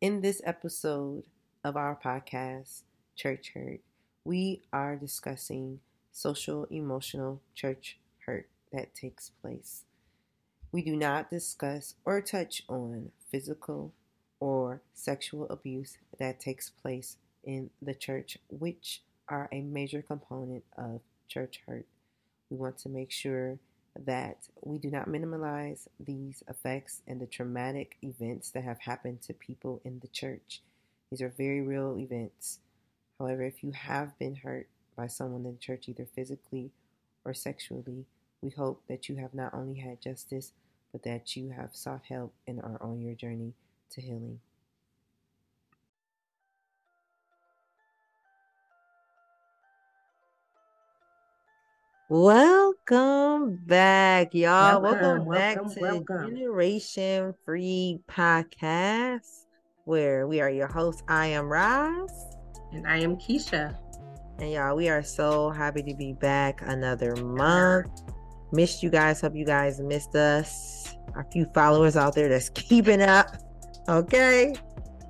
In this episode of our podcast, Church Hurt, we are discussing social emotional church hurt that takes place. We do not discuss or touch on physical or sexual abuse that takes place in the church, which are a major component of church hurt. We want to make sure that we do not minimize these effects and the traumatic events that have happened to people in the church. These are very real events. However, if you have been hurt by someone in the church, either physically or sexually, we hope that you have not only had justice, but that you have sought help and are on your journey to healing. Welcome back, y'all. Welcome, welcome back welcome, to welcome. Generation Free Podcast, where we are your hosts. I am Roz. And I am Keisha. And y'all, we are so happy to be back another month. Missed you guys. Hope you guys missed us. A few followers out there that's keeping up. Okay.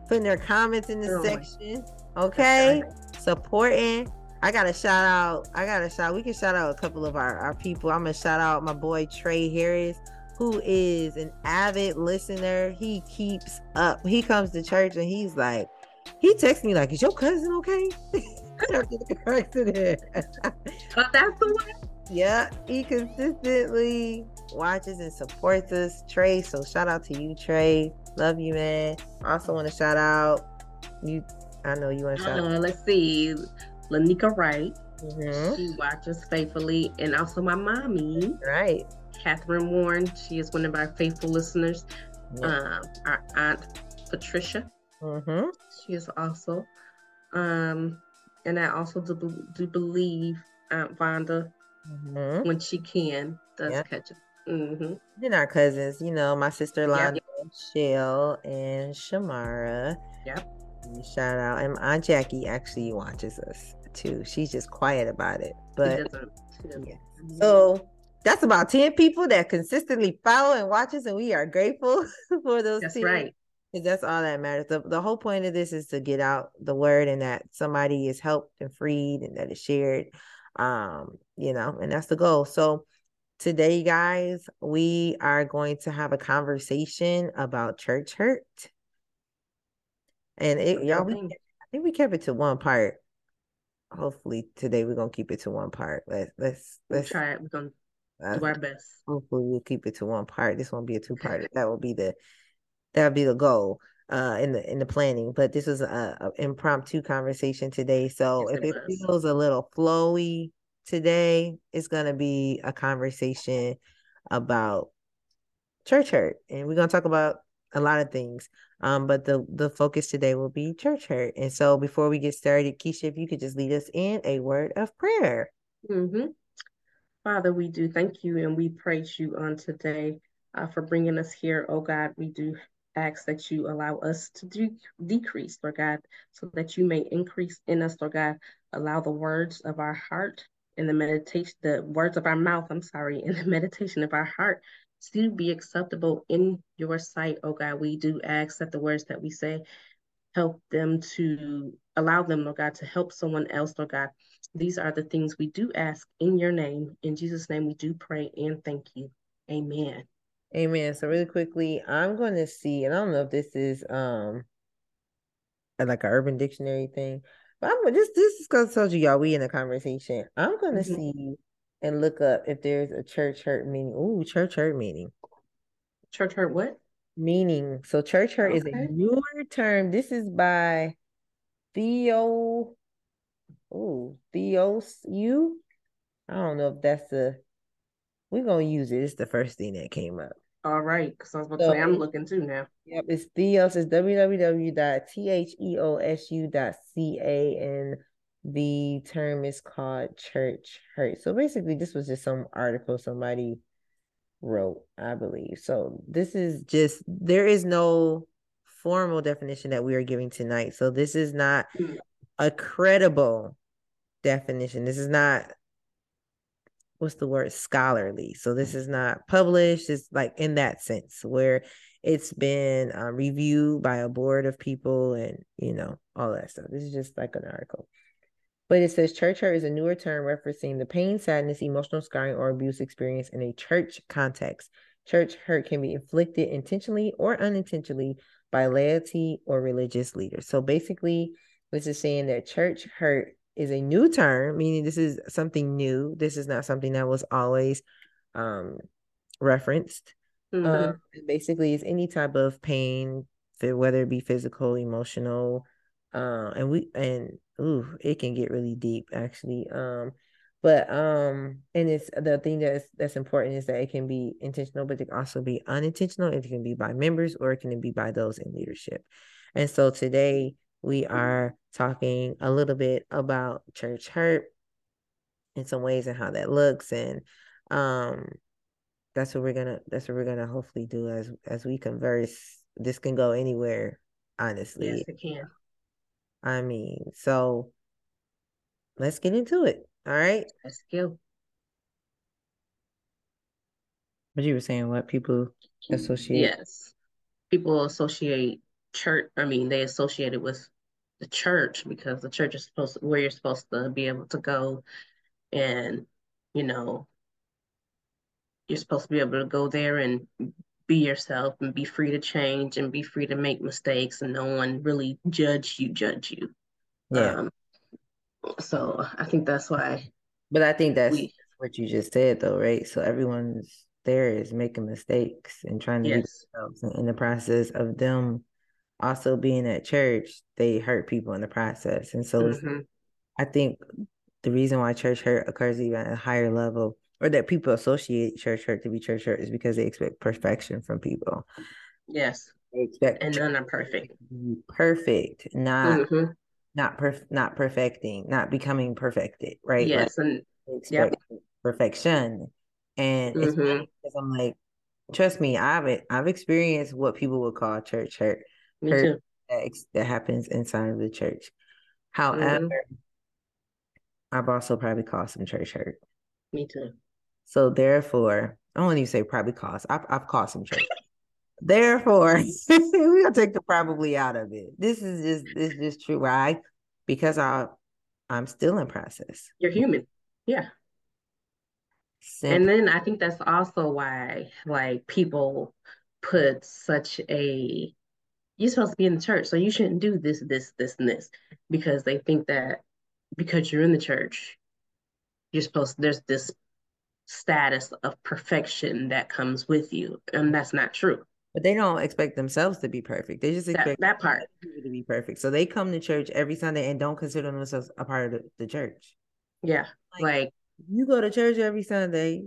Putting their comments in the oh, section. Okay. Supporting I got to shout out. I got to shout. We can shout out a couple of our, our people. I'm gonna shout out my boy Trey Harris, who is an avid listener. He keeps up. He comes to church and he's like, he texts me like, "Is your cousin okay?" I don't get the oh, that's the one. Yeah, he consistently watches and supports us, Trey. So shout out to you, Trey. Love you, man. Also want to shout out you. I know you want to shout. Uh, out. Let's see. Lanika Wright. Mm-hmm. She watches faithfully, and also my mommy. Right. Catherine Warren. She is one of our faithful listeners. Um, our aunt Patricia. Mm-hmm. She is also. Um, and I also do, do believe Aunt Vonda, mm-hmm. when she can, does yep. catch it. Mm-hmm. And our cousins, you know, my sister Londa, yep, yep. Shell, and Shamara. Yep. Shout out. And Aunt Jackie actually watches us too. She's just quiet about it. But yeah. So that's about 10 people that consistently follow and watches, and we are grateful for those That's right. Because that's all that matters. The, the whole point of this is to get out the word and that somebody is helped and freed and that is shared. Um, you know, and that's the goal. So today, guys, we are going to have a conversation about church hurt. And it, y'all, we, I think we kept it to one part hopefully today we're gonna keep it to one part. Let's let's let's we'll try it. We're gonna uh, do our best. Hopefully we'll keep it to one part. This won't be a two part. that will be the that will be the goal uh in the in the planning. But this was a, a impromptu conversation today. So yes, if it, it feels a little flowy today, it's gonna be a conversation about church hurt. And we're gonna talk about a lot of things. Um, but the the focus today will be church hurt. And so before we get started, Keisha, if you could just lead us in a word of prayer. Mm-hmm. Father, we do thank you and we praise you on today uh, for bringing us here. Oh God, we do ask that you allow us to de- decrease, Lord God, so that you may increase in us, Lord God. Allow the words of our heart and the meditation, the words of our mouth, I'm sorry, and the meditation of our heart to be acceptable in your sight, oh God. We do ask that the words that we say help them to allow them, Lord God, to help someone else, Lord God. These are the things we do ask in your name. In Jesus' name, we do pray and thank you. Amen. Amen. So really quickly, I'm going to see, and I don't know if this is um like an urban dictionary thing, but I'm this this is because I told you y'all we in a conversation. I'm going to mm-hmm. see and look up if there's a church hurt meaning. Ooh, church hurt meaning. Church hurt what? Meaning. So church hurt okay. is a newer term. This is by Theo. Ooh, Theos you. I don't know if that's the. We're gonna use it. It's the first thing that came up. All right, because I was about so, to say I'm looking too now. Yep, it's Theos. It's www.theos.ca and the term is called church hurt. So basically, this was just some article somebody wrote, I believe. So this is just, there is no formal definition that we are giving tonight. So this is not hmm. a credible definition. This is not what's the word scholarly so this is not published it's like in that sense where it's been uh, reviewed by a board of people and you know all that stuff this is just like an article but it says church hurt is a newer term referencing the pain sadness emotional scarring or abuse experience in a church context. Church hurt can be inflicted intentionally or unintentionally by laity or religious leaders. So basically this is saying that church hurt is a new term meaning this is something new. This is not something that was always um referenced. Mm-hmm. Uh, basically, it's any type of pain, whether it be physical, emotional, uh, and we and ooh, it can get really deep actually. Um, but um, and it's the thing that's that's important is that it can be intentional, but it can also be unintentional. It can be by members or it can be by those in leadership. And so today we are talking a little bit about church hurt in some ways and how that looks and um that's what we're gonna that's what we're gonna hopefully do as as we converse. This can go anywhere, honestly. Yes, it can. I mean, so let's get into it. All right. Let's go. But you were saying, what people associate? Yes. People associate church. I mean, they associate it with the church because the church is supposed to, where you're supposed to be able to go and, you know, you're supposed to be able to go there and be yourself and be free to change and be free to make mistakes and no one really judge you judge you. Yeah. Um, so i think that's why but i think that's we, what you just said though right? So everyone's there is making mistakes and trying to yes. be themselves. And in the process of them also being at church they hurt people in the process. And so mm-hmm. i think the reason why church hurt occurs even at a higher level or that people associate church hurt to be church hurt is because they expect perfection from people. Yes. They expect and none are perfect. Perfect, not mm-hmm. not perf- not perfecting, not becoming perfected, right? Yes, like, and expect yep. perfection. And mm-hmm. it's because I'm like, trust me, I've I've experienced what people would call church hurt. Me hurt too. That, that happens inside of the church. However, mm-hmm. I've also probably caused some church hurt. Me too. So therefore, I don't even say probably cost. I've, I've cost some church. therefore, we're gonna take the probably out of it. This is just this is just true, right? Because I I'm still in process. You're human. Yeah. Simple. And then I think that's also why like people put such a you're supposed to be in the church, so you shouldn't do this, this, this, and this. Because they think that because you're in the church, you're supposed there's this status of perfection that comes with you. And that's not true. But they don't expect themselves to be perfect. They just expect that, that part to be perfect. So they come to church every Sunday and don't consider themselves a part of the, church. Yeah. Like, like you go to church every Sunday,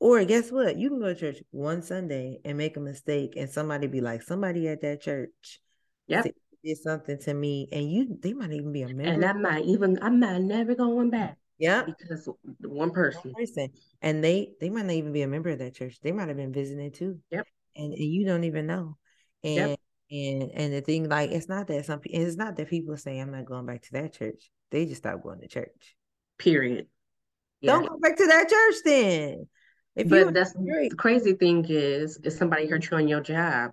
or guess what? You can go to church one Sunday and make a mistake, and somebody be like, somebody at that church yeah, did something to me, and you they might even be a member. And I might even I might never going back. Yeah. Because one person. One person. And they they might not even be a member of that church. They might have been visiting too. Yep. And, and you don't even know. And yep. and and the thing like it's not that some it's not that people say I'm not going back to that church. They just stop going to church. Period. Yeah. Don't go back to that church then. If but that's the crazy thing is if somebody hurt you on your job,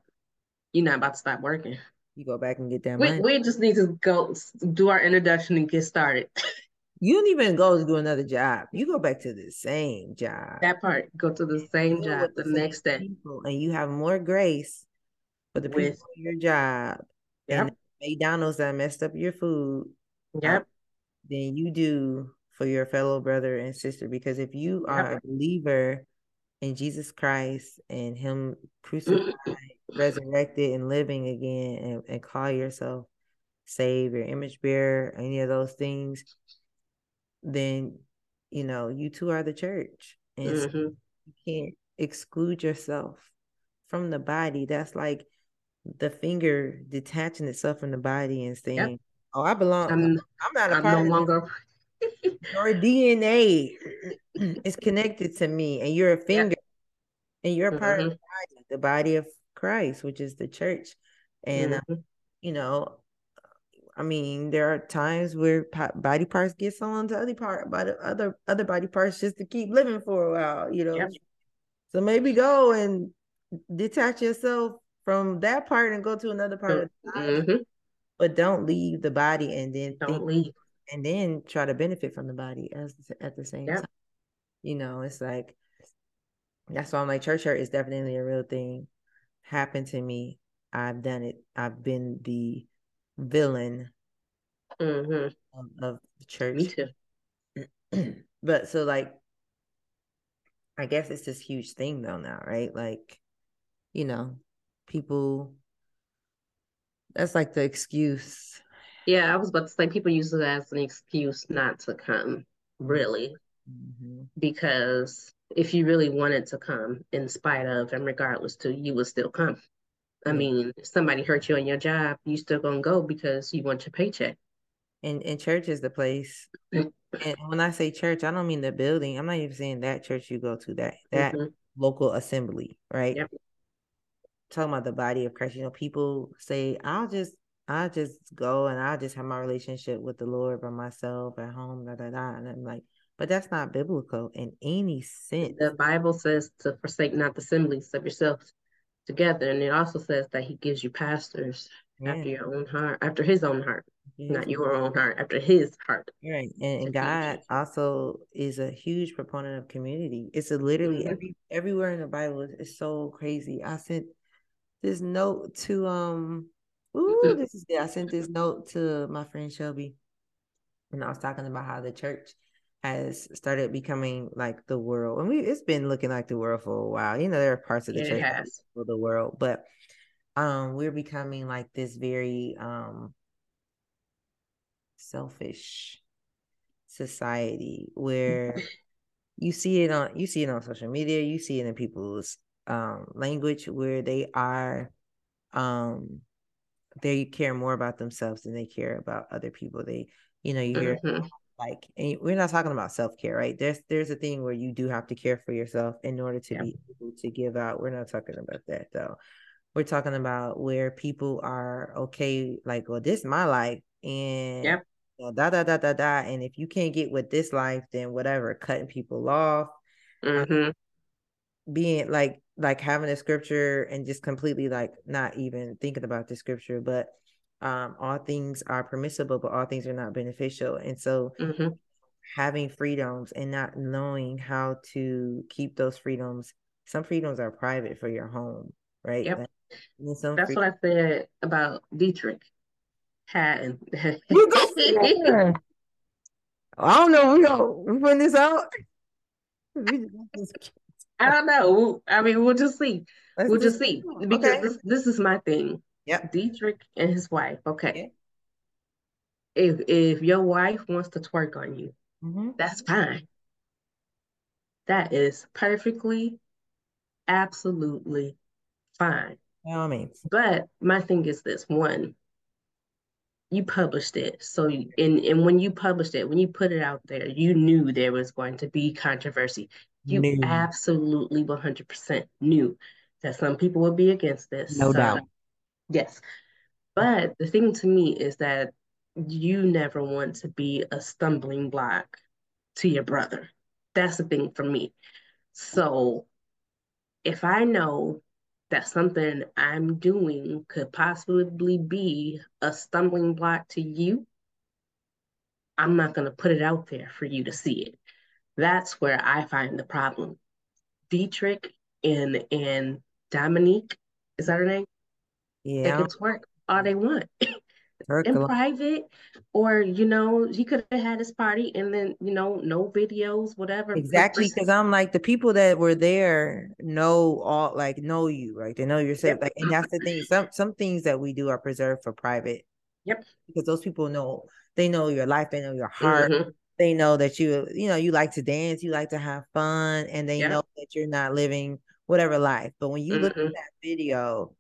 you're not about to stop working. You go back and get that we, money. We just need to go do our introduction and get started. You don't even go to do another job. You go back to the same job. That part, go to the same job the, the next day. People, and you have more grace for the With, people your job yep. and McDonald's that messed up your food. Uh, yep. Than you do for your fellow brother and sister. Because if you are yep. a believer in Jesus Christ and Him mm. crucified, resurrected, and living again, and, and call yourself Savior, image bearer, any of those things, then you know you two are the church and mm-hmm. so you can't exclude yourself from the body that's like the finger detaching itself from the body and saying yep. oh i belong i'm, I'm not a I'm part no longer your dna is connected to me and you're a finger yep. and you're a part mm-hmm. of the body the body of christ which is the church and uh, mm-hmm. uh, you know I mean, there are times where body parts get sold to other part, by the other other body parts just to keep living for a while, you know. Yep. So maybe go and detach yourself from that part and go to another part of the body, Mm-hmm. but don't leave the body and then Don't think leave. and then try to benefit from the body as at the same Yep. time. You know, it's like that's why I'm like church hurt is definitely a real thing. Happened to me. I've done it. I've been the villain Mm-hmm. of, of the church. Me too. but so like I guess it's this huge thing though now, right? Like, you know, people that's like the excuse. Yeah, I was about to say people use it as an excuse not to come, really, Mhm. because if you really wanted to come, in spite of and regardless to, you would still come. I mean, somebody hurt you on your job, you still gonna go because you want your paycheck. And and church is the place. And when I say church, I don't mean the building. I'm not even saying that church you go to, that that Mhm. local assembly, right? Yep. Talking about the body of Christ. You know, people say, I'll just I'll just go and I'll just have my relationship with the Lord by myself at home, da da da. And I'm like, but that's not biblical in any sense. The Bible says to forsake not the assemblies of yourselves together, and it also says that He gives you pastors after your own heart, after His own heart, Yes. not your own heart, after His heart. Right. And, and God also is a huge proponent of community. It's a literally Mhm. every everywhere in the Bible is, is so crazy. I sent this note to um ooh, this is. I sent this note to my friend Shelby. And I was talking about how the church has started becoming like the world. And we it's been looking like the world for a while. You know, there are parts of the it church has. for the world, but um we're becoming like this very um selfish society where you see it on you see it on social media you see it in people's um language where they are um they care more about themselves than they care about other people they you know you hear Mhm. Like and we're not talking about self-care right there's there's a thing where you do have to care for yourself in order to Yeah. be able to give out we're not talking about that though we're talking about where people are okay like well this is my life and Yep. you know, da da da da da and if you can't get with this life then whatever cutting people off Mhm. being like like having a scripture and just completely like not even thinking about the scripture but um all things are permissible but all things are not beneficial and so Mhm. having freedoms and not knowing how to keep those freedoms some freedoms are private for your home right Yep. Like, and then some That's free- what I said about Dietrich Haddon. You go. I don't know. We go we putting this out. I don't know. I mean, we'll just see. let's We'll just just- see. Because Okay. this this is my thing. Yep. Dietrich and his wife. Okay. If if your wife wants to twerk on you, Mhm. that's fine. That is perfectly, absolutely fine. By all means. But my thing is this one, you published it. So, you- and, and when you published it, when you put it out there, you knew there was going to be controversy. You Knew. absolutely 100% knew that some people would be against this. No some- doubt. Yes. But the thing to me is that you never want to be a stumbling block to your brother. That's the thing for me. So if I know that something I'm doing could possibly be a stumbling block to you, I'm not going to put it out there for you to see it. That's where I find the problem. Dietrich and and Dominique, is that her name? They Yeah. can twerk all they want Twerk in private, or you know, he could have had his party and then you know, no videos, whatever. Exactly, because I'm like the people that were there know all like know you, right? They know yourself. Yep. Like, and that's the thing. Some some things that we do are preserved for private. Yep. Because those people know they know your life, they know your heart, Mhm. they know that you you know you like to dance, you like to have fun, and they know that you're not living whatever life. But when you look at Mhm. that video,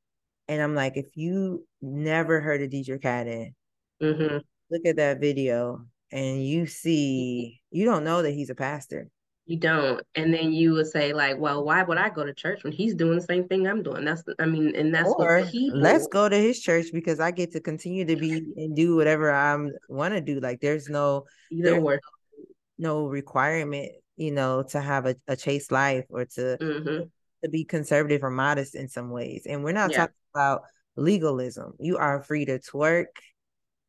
and I'm like, if you never heard of DJ Cadden, Mhm. look at that video and you see you don't know that he's a pastor. You don't. And then you would say, like, well, why would I go to church when he's doing the same thing I'm doing? That's, I mean, and that's or what people. let's go to his church because I get to continue to be and do whatever I'm want to do. Like there's no Either there- or. no requirement, you know, to have a, a chaste life or to Mhm. To be conservative or modest in some ways. And we're not Yeah. talking about legalism. You are free to twerk.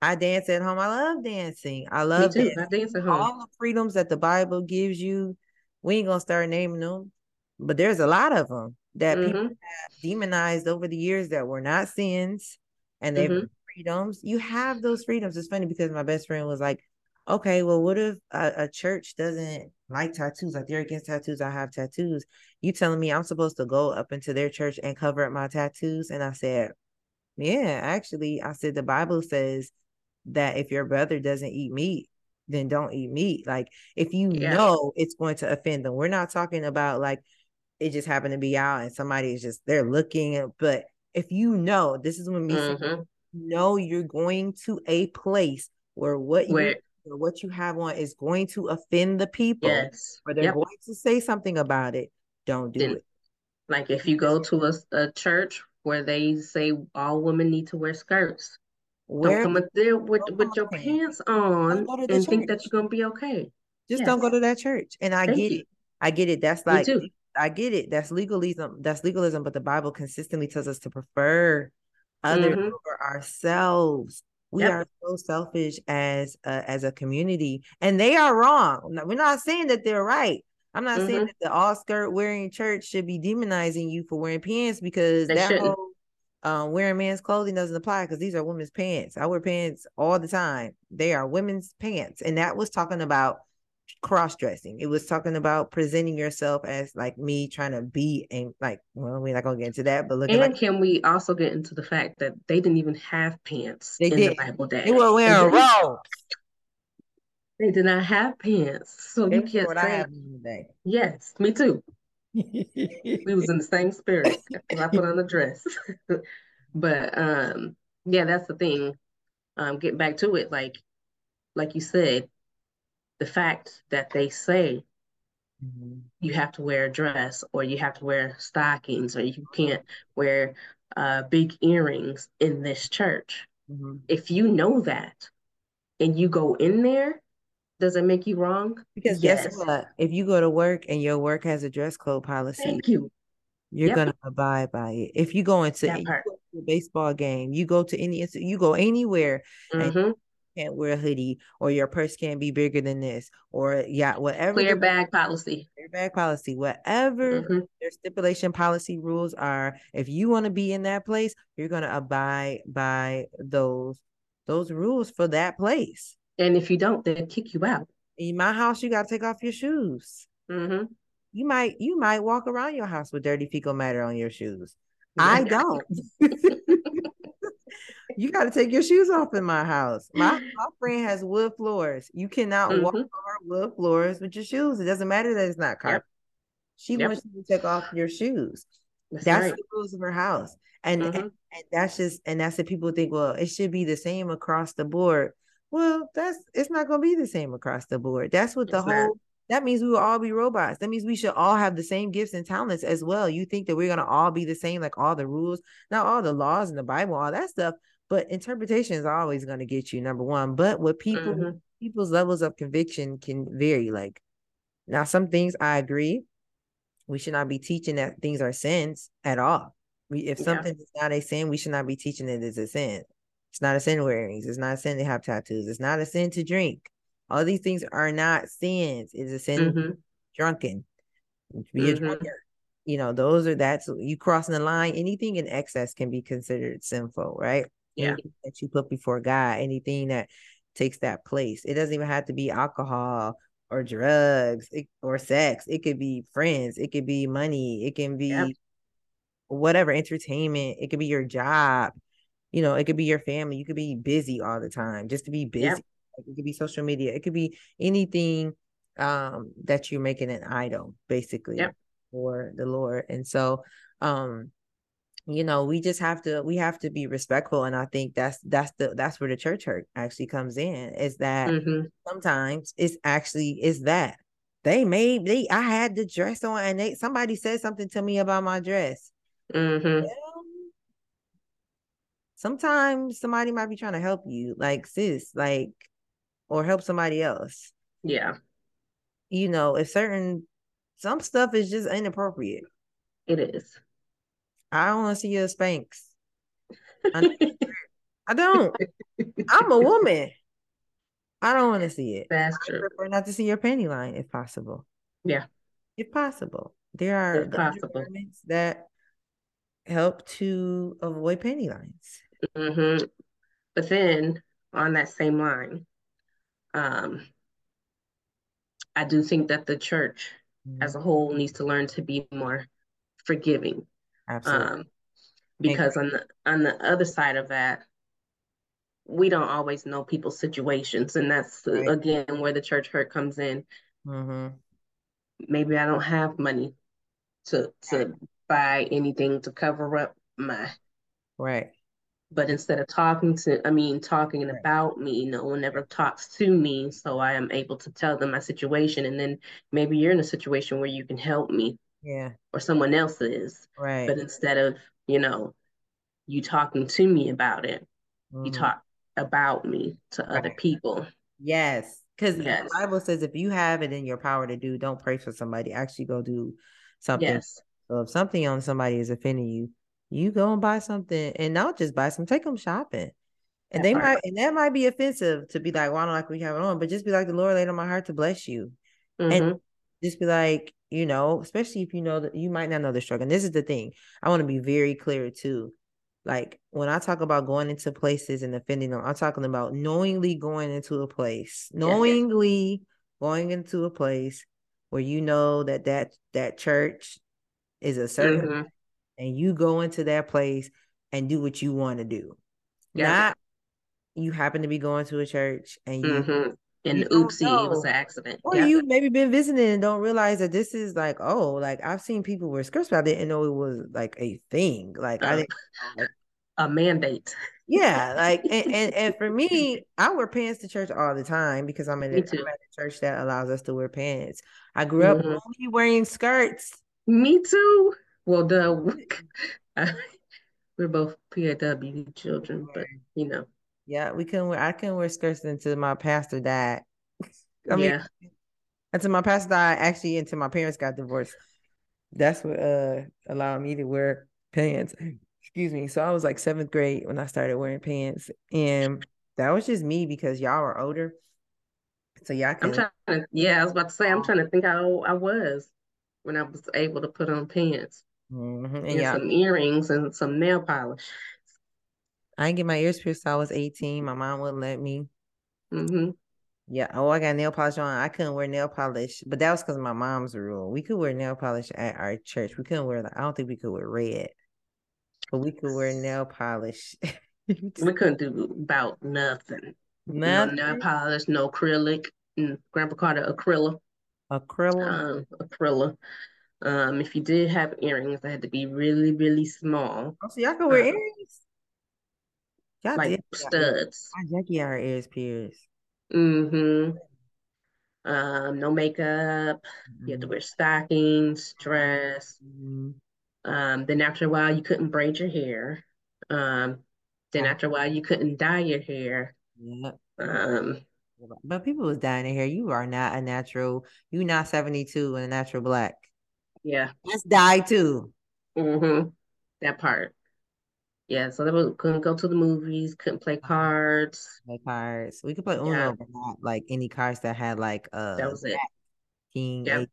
I dance at home. I love dancing. I love too. dancing. I dance at home. All the freedoms that the Bible gives you, we ain't gonna start naming them, but there's a lot of them that people hmm have demonized over the years that were not sins and they Mhm. were freedoms. You have those freedoms. It's funny because my best friend was like, okay, well, what if a, a church doesn't like tattoos? Like they're against tattoos. I have tattoos. You telling me I'm supposed to go up into their church and cover up my tattoos? And I said, yeah, actually, I said the Bible says that if your brother doesn't eat meat, then don't eat meat. Like if you Yeah. know it's going to offend them, we're not talking about like it just happened to be out and somebody is just they're looking, but if you know, this is when me saying, hmm know you're going to a place where what you Where or what you have on is going to offend the people, yes, or they're yep. going to say something about it, don't do it. like if you go to a, a church where they say all women need to wear skirts, don't come up there with with your pants on go to the and think that you're gonna be okay. Just don't go to that church. And I Thank get you. it. I get it. That's like. I get it. That's legalism. That's legalism. But the Bible consistently tells us to prefer others hmm over ourselves. We Yep. are so selfish as a, as a community, and they are wrong. We're not saying that they're right. I'm not saying hmm that the all skirt wearing church should be demonizing you for wearing pants because They that shouldn't. whole um, wearing men's clothing doesn't apply because these are women's pants. I wear pants all the time. They are women's pants, and that was talking about cross dressing. It was talking about presenting yourself as like me trying to be and like well, we're not gonna get into that, but look. And like can we also get into the fact that they didn't even have pants they in the did. Bible They day? were They wearing didn't. robes. They did not have pants. So you can't say, yes, me too. We was in the same spirit I put on a dress. But um, yeah, that's the thing. Um, getting back to it, like like you said, the fact that they say Mhm. you have to wear a dress or you have to wear stockings or you can't wear uh, big earrings in this church. Mhm. If you know that and you go in there, does it make you wrong? Because guess Yes. what? If you go to work and your work has a dress code policy, Thank you. you're Yep. gonna abide by it. If you go into you go to a baseball game, you go to any you go anywhere and hmm you can't wear a hoodie or your purse can't be bigger than this or yeah, whatever Clear bag policy. Clear bag policy, whatever hmm their stipulation policy rules are, if you want to be in that place, you're gonna abide by those those rules for that place. And if you don't, they'll kick you out. In my house, you gotta take off your shoes. hmm You might you might walk around your house with dirty fecal matter on your shoes. I don't. you got to take your shoes off in my house. My my friend has wood floors. You cannot walk Mhm. on wood floors with your shoes. It doesn't matter that it's not carpet. She Yep. wants you to take off your shoes. That's That's right. the rules of her house. And, and Mhm. and that's just and that's what people think, well, it should be the same across the board. Well, that's it's not gonna be the same across the board. That's what the It's not. whole that means we will all be robots. That means we should all have the same gifts and talents as well. You think that we're gonna all be the same, like all the rules, not all the laws in the Bible, all that stuff, but interpretation is always gonna get you number one. But what people Mhm. people's levels of conviction can vary. Like now, some things I agree. We should not be teaching that things are sins at all. We, if Yeah. something is not a sin, we should not be teaching it as a sin. It's not a sin to wear earrings. It's not a sin to have tattoos. It's not a sin to drink. All these things are not sins. It's a sin to be Mhm. drunken, to be a Mhm. drunkard. You know, those are that's you crossing the line. Anything in excess can be considered sinful, right? Yeah. That you put before God, anything that takes that place. It doesn't even have to be alcohol or drugs it, or sex. It could be friends. It could be money. It can be Yep. whatever entertainment. It could be your job. You know, it could be your family. You could be busy all the time just to be busy. Yep. Like, it could be social media. It could be anything um that you're making an idol basically Yep. for the Lord. And so um you know we just have to we have to be respectful and i think that's that's the that's where the church hurt actually comes in is that Mhm. sometimes it's actually is that they made they i had the dress on and they somebody said something to me about my dress Mhm. well, sometimes somebody might be trying to help you like sis like or help somebody else Yeah. you know if certain some stuff is just inappropriate It is. I don't want to see your Spanx. I, I don't. I'm a woman. I don't want to see it. That's true. I prefer not to see your panty line if possible. Yeah. If possible. There are If possible. that help to avoid panty lines. hmm But then on that same line, um, I do think that the church Mm-hmm. as a whole needs to learn to be more forgiving. Absolutely. Um, because on the on the other side of that, we don't always know people's situations, and that's Right. again where the church hurt comes in. hmm Maybe I don't have money to to buy anything to cover up my Right. but instead of talking to i mean talking Right. about me no one ever talks to me so i am able to tell them my situation and then maybe you're in a situation where you can help me Yeah. or someone else's Right. but instead of you know you talking to me about it you Mhm. talk about me to other people Yes. Because Yes. the Bible says if you have it in your power to do, don't pray for somebody. Actually go do something. yes So if something on somebody is offending you, you go and buy something and not just buy some, take them shopping. And That they part. might and that might be offensive to be like, well, I don't like we have it on, but just be like the Lord laid on my heart to bless you. Mhm. Just be like, you know, especially if you know that you might not know the struggle. And this is the thing. I want to be very clear too. Like when I talk about going into places and offending them, I'm talking about knowingly going into a place, knowingly going into a place where you know that that that church is a certain Mhm. and you go into that place and do what you want to do. Yeah. Not you happen to be going to a church and you Mhm. And you oopsie it was an accident or yeah you maybe been visiting and don't realize that this is like, oh, like I've seen people wear skirts, but I didn't know it was like a thing. Like I Uh, didn't like, a mandate yeah, like and, and and for me, I wear pants to church all the time because I'm in a, I'm at a church that allows us to wear pants. I grew up Mhm. only wearing skirts. Me too. Well, duh. We're both PAW children, but you know, Yeah, we couldn't wear I couldn't wear skirts until my pastor died. I mean yeah. until my pastor died, actually until my parents got divorced. That's what uh allowed me to wear pants. Excuse me. So I was like seventh grade when I started wearing pants. And that was just me because y'all were older. So y'all I'm trying to, yeah, I was about to say, I'm trying to think how I was when I was able to put on pants Mhm. and and some earrings and some nail polish. I didn't get my ears pierced till I was 18. My mom wouldn't let me. hmm Yeah. Oh, I got nail polish on. I couldn't wear nail polish, but that was because my mom's rule. We could wear nail polish at our church. We couldn't wear I don't think we could wear red. But we could wear nail polish. We couldn't do about nothing. No nail polish, no acrylic. And Grandpa called it acrylic. Acrylic. Um, acrylic. Um, if you did have earrings, they had to be really, really small, Oh, so y'all could wear uh, earrings? Y'all like studs. My Jackie her ears pierced. Mm-hmm. Um, no makeup. You had to wear stockings, dress. Mhm. Um, then after a while, you couldn't braid your hair. Um, then after a while, you couldn't dye your hair. Um, But people was dyeing their hair. You are not a natural. You not 72 and a natural black. yeah. That's dye too. Mm-hmm. That part. Yeah. So they was, couldn't go to the movies, couldn't play cards. Like cards. We could play Uno, Yeah. but not like any cards that had like uh That was it. king, Yeah. eight,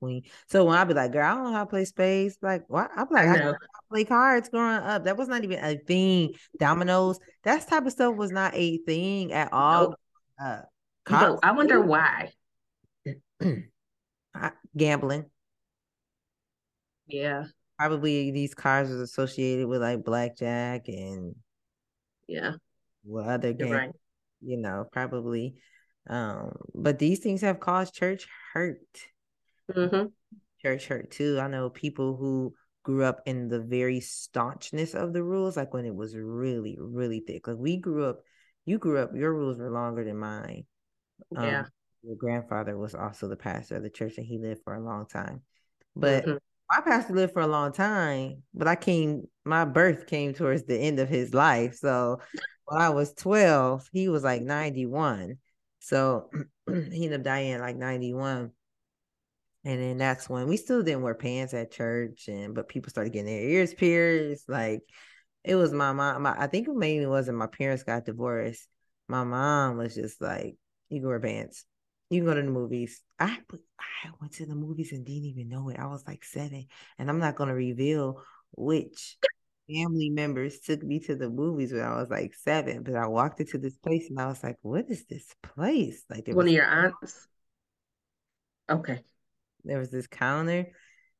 queen. So when I'd be like, girl, I don't know how to play spades. Like, what? I'm like, I I, play cards growing up. That was not even a thing. Dominoes, that type of stuff was not a thing at all. Nope. Uh, know, I wonder why. I- gambling. Yeah. Probably these cards was associated with like blackjack and Yeah. what other games, right. you know, probably. Um, but these things have caused church hurt. hmm church hurt too. I know people who grew up in the very staunchness of the rules, like when it was really, really thick. Like we grew up, you grew up, your rules were longer than mine. Um, Yeah. your grandfather was also the pastor of the church and he lived for a long time. But Mhm. My pastor lived for a long time, but I came, my birth came towards the end of his life. So when I was 12, he was like 91. So he ended up dying like 91. And then that's when we still didn't wear pants at church, and but people started getting their ears pierced. Like it was my mom. My, I think it mainly wasn't my parents got divorced. My mom was just like, "You can wear pants. You can go to the movies." I I went to the movies and didn't even know it. I was like seven, and I'm not gonna reveal which family members took me to the movies when I was like seven. But I walked into this place and I was like, "What is this place?" Like one of your aunts. Okay there was this counter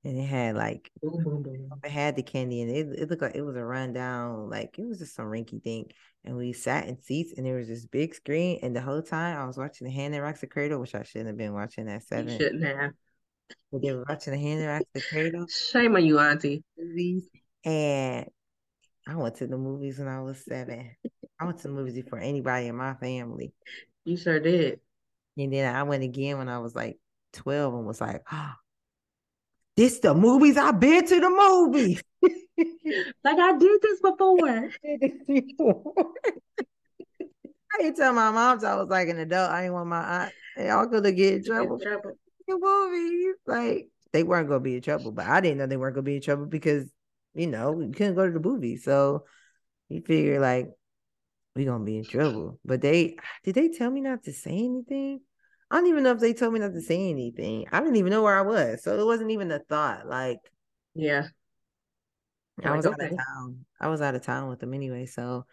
and it had like mm-hmm. it had the candy and it, it looked like it was a rundown, like it was just some rinky thing. And we sat in seats and there was this big screen and the whole time I was watching the hand that rocks the cradle, which I shouldn't have been watching at seven. You shouldn't have. But they were watching the hand that rocks the cradle. Shame on you, Auntie. Movies. And I went to the movies when I was seven. I went to the movies before anybody in my family. You sure did. And then I went again when I was like 12 and was like, oh, this the movies I've been to the movies. like I did this before. I did this before. I didn't tell my mom I was like an adult. I didn't want my aunt. They all gonna get in trouble. trouble. movies. Like they weren't gonna be in trouble, but I didn't know they weren't gonna be in trouble because you know we couldn't go to the movies. So you figure like we gonna be in trouble. But they did they tell me not to say anything? I don't even know if they told me not to say anything. I didn't even know where I was. So it wasn't even a thought. Like, yeah. I was out of town. I was out of town with them anyway. So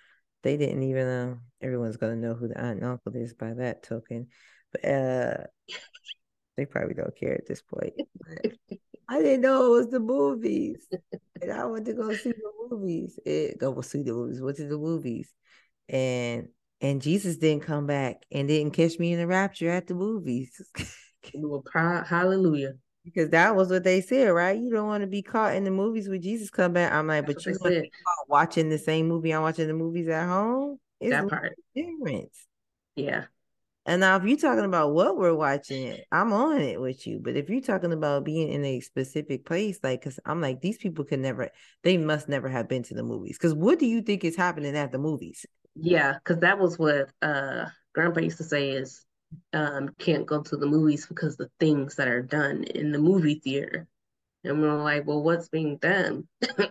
they didn't even uh everyone's gonna know who the aunt and uncle is by that token. But uh they probably don't care at this point. I didn't know it was the movies. and I went to go see the movies. It, go see the movies. Went to the movies. And and Jesus didn't come back and didn't catch me in the rapture at the movies. well, hallelujah. Because that was what they said, right? You don't want to be caught in the movies with Jesus come back. I'm like, That's but you want watching the same movie I'm watching the movies at home. It's that part difference. Yeah. And now, if you're talking about what we're watching, I'm on it with you. But if you're talking about being in a specific place, like, because I'm like, these people could never, they must never have been to the movies. Because what do you think is happening at the movies? Yeah, because that was what uh grandpa used to say is um can't go to the movies because the things that are done in the movie theater. And we're like, well, what's being done in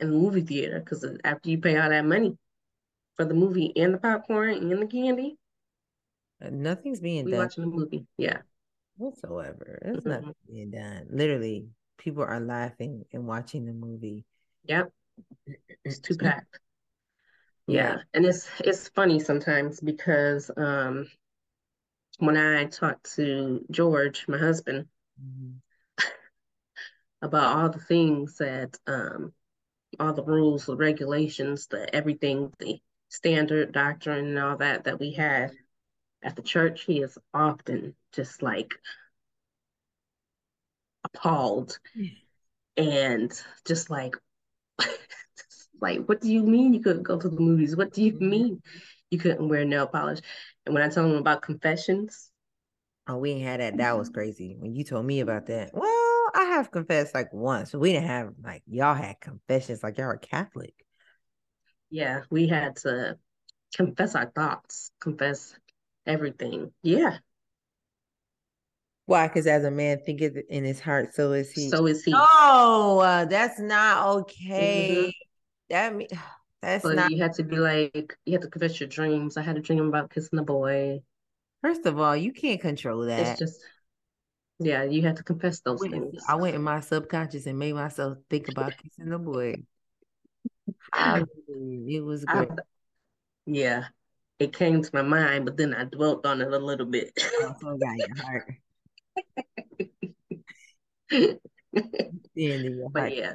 the movie theater? Because after you pay all that money for the movie and the popcorn and the candy, uh, nothing's being we done. watching the movie. Yeah. Whatsoever. There's mm-hmm. nothing being done. Literally, people are laughing and watching the movie. Yep. It's too packed. Yeah, and it's it's funny sometimes because um when I talk to George, my husband, mm-hmm. about all the things that um all the rules, the regulations, the everything, the standard doctrine and all that that we have at the church, he is often just like appalled and just like like, what do you mean you couldn't go to the movies? What do you mm-hmm. mean you couldn't wear nail polish? And when I told him about confessions, oh, we ain't had that. That was crazy when you told me about that. Well, I have confessed like once. We didn't have like y'all had confessions like y'all are Catholic. Yeah, we had to confess our thoughts, confess everything. Yeah. Why? Because as a man thinketh in his heart, so is he. So is he. Oh, uh, that's not okay. Mm-hmm. That mean that's but not. You had to be like you had to confess your dreams. I had a dream about kissing a boy. First of all, you can't control that. It's just yeah, you have to confess those I went, things. I went in my subconscious and made myself think about kissing a boy. I, it was great. I, yeah, it came to my mind, but then I dwelt on it a little bit. oh, so got your heart. your but yeah,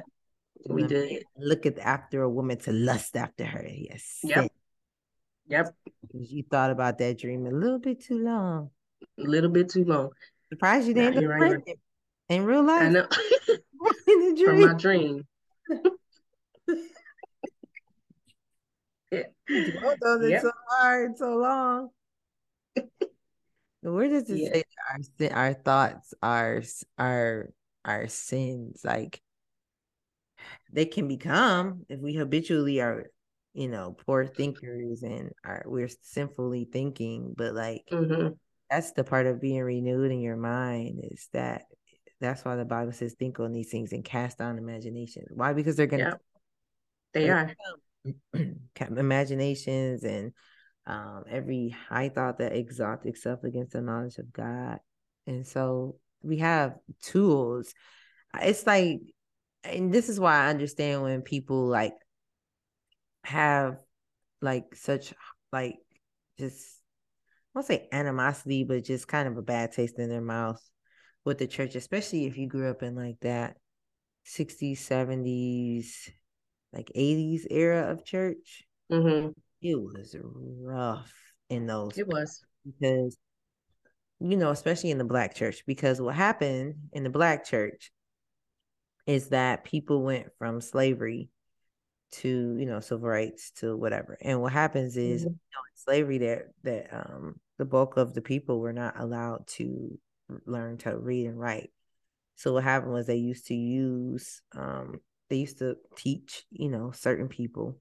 we did look at after a woman to lust after her. Yes. Yep. Yep. You thought about that dream a little bit too long. A little bit too long. Surprised you didn't right, right. in real life. I know. in the dream. From my dream. you dwelt on it yep. so hard, so long. Where does it yeah. say our our thoughts, our our our sins, like they can become if we habitually are you know poor thinkers and are we're sinfully thinking but like mm-hmm. that's the part of being renewed in your mind is that that's why the Bible says, think on these things and cast down imagination. Why? Because they're going to, they are imaginations and um, every high thought that exalts itself against the knowledge of God. And so we have tools. It's like, and this is why I understand when people like have like such like just I won't say animosity, but just kind of a bad taste in their mouth with the church, especially if you grew up in like that 60s, 70s, like 80s era of church. Mm-hmm. It was rough in those. It was because you know, especially in the black church, because what happened in the black church is that people went from slavery to you know civil rights to whatever and what happens is mm-hmm. you know, slavery that that um the bulk of the people were not allowed to learn to read and write so what happened was they used to use um they used to teach you know certain people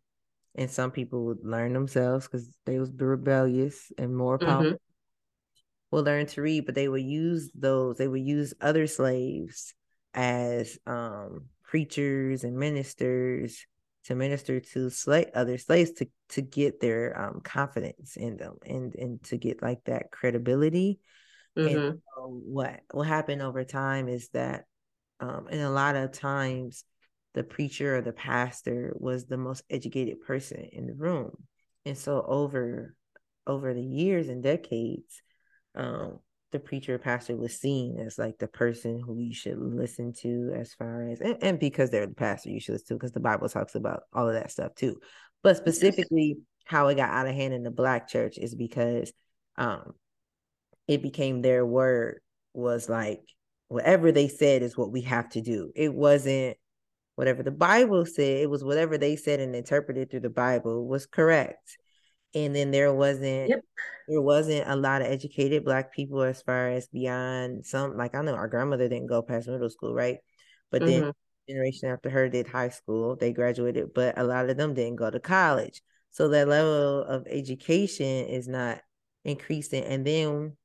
and some people would learn themselves because they was rebellious and more powerful mm-hmm. will learn to read but they would use those they would use other slaves as um preachers and ministers to minister to slave other slaves to to get their um, confidence in them and and to get like that credibility. Mm-hmm. And so what what happened over time is that, um, and a lot of times, the preacher or the pastor was the most educated person in the room, and so over over the years and decades, um, the preacher pastor was seen as like the person who you should listen to as far as and, and because they're the pastor you should listen to because the bible talks about all of that stuff too. But specifically how it got out of hand in the black church is because um it became their word was like whatever they said is what we have to do. It wasn't whatever the bible said it was whatever they said and interpreted through the bible was correct and then there wasn't yep. there wasn't a lot of educated black people as far as beyond some like I know our grandmother didn't go past middle school, right? But mm-hmm. then generation after her did high school, they graduated, but a lot of them didn't go to college. So that level of education is not increasing. And then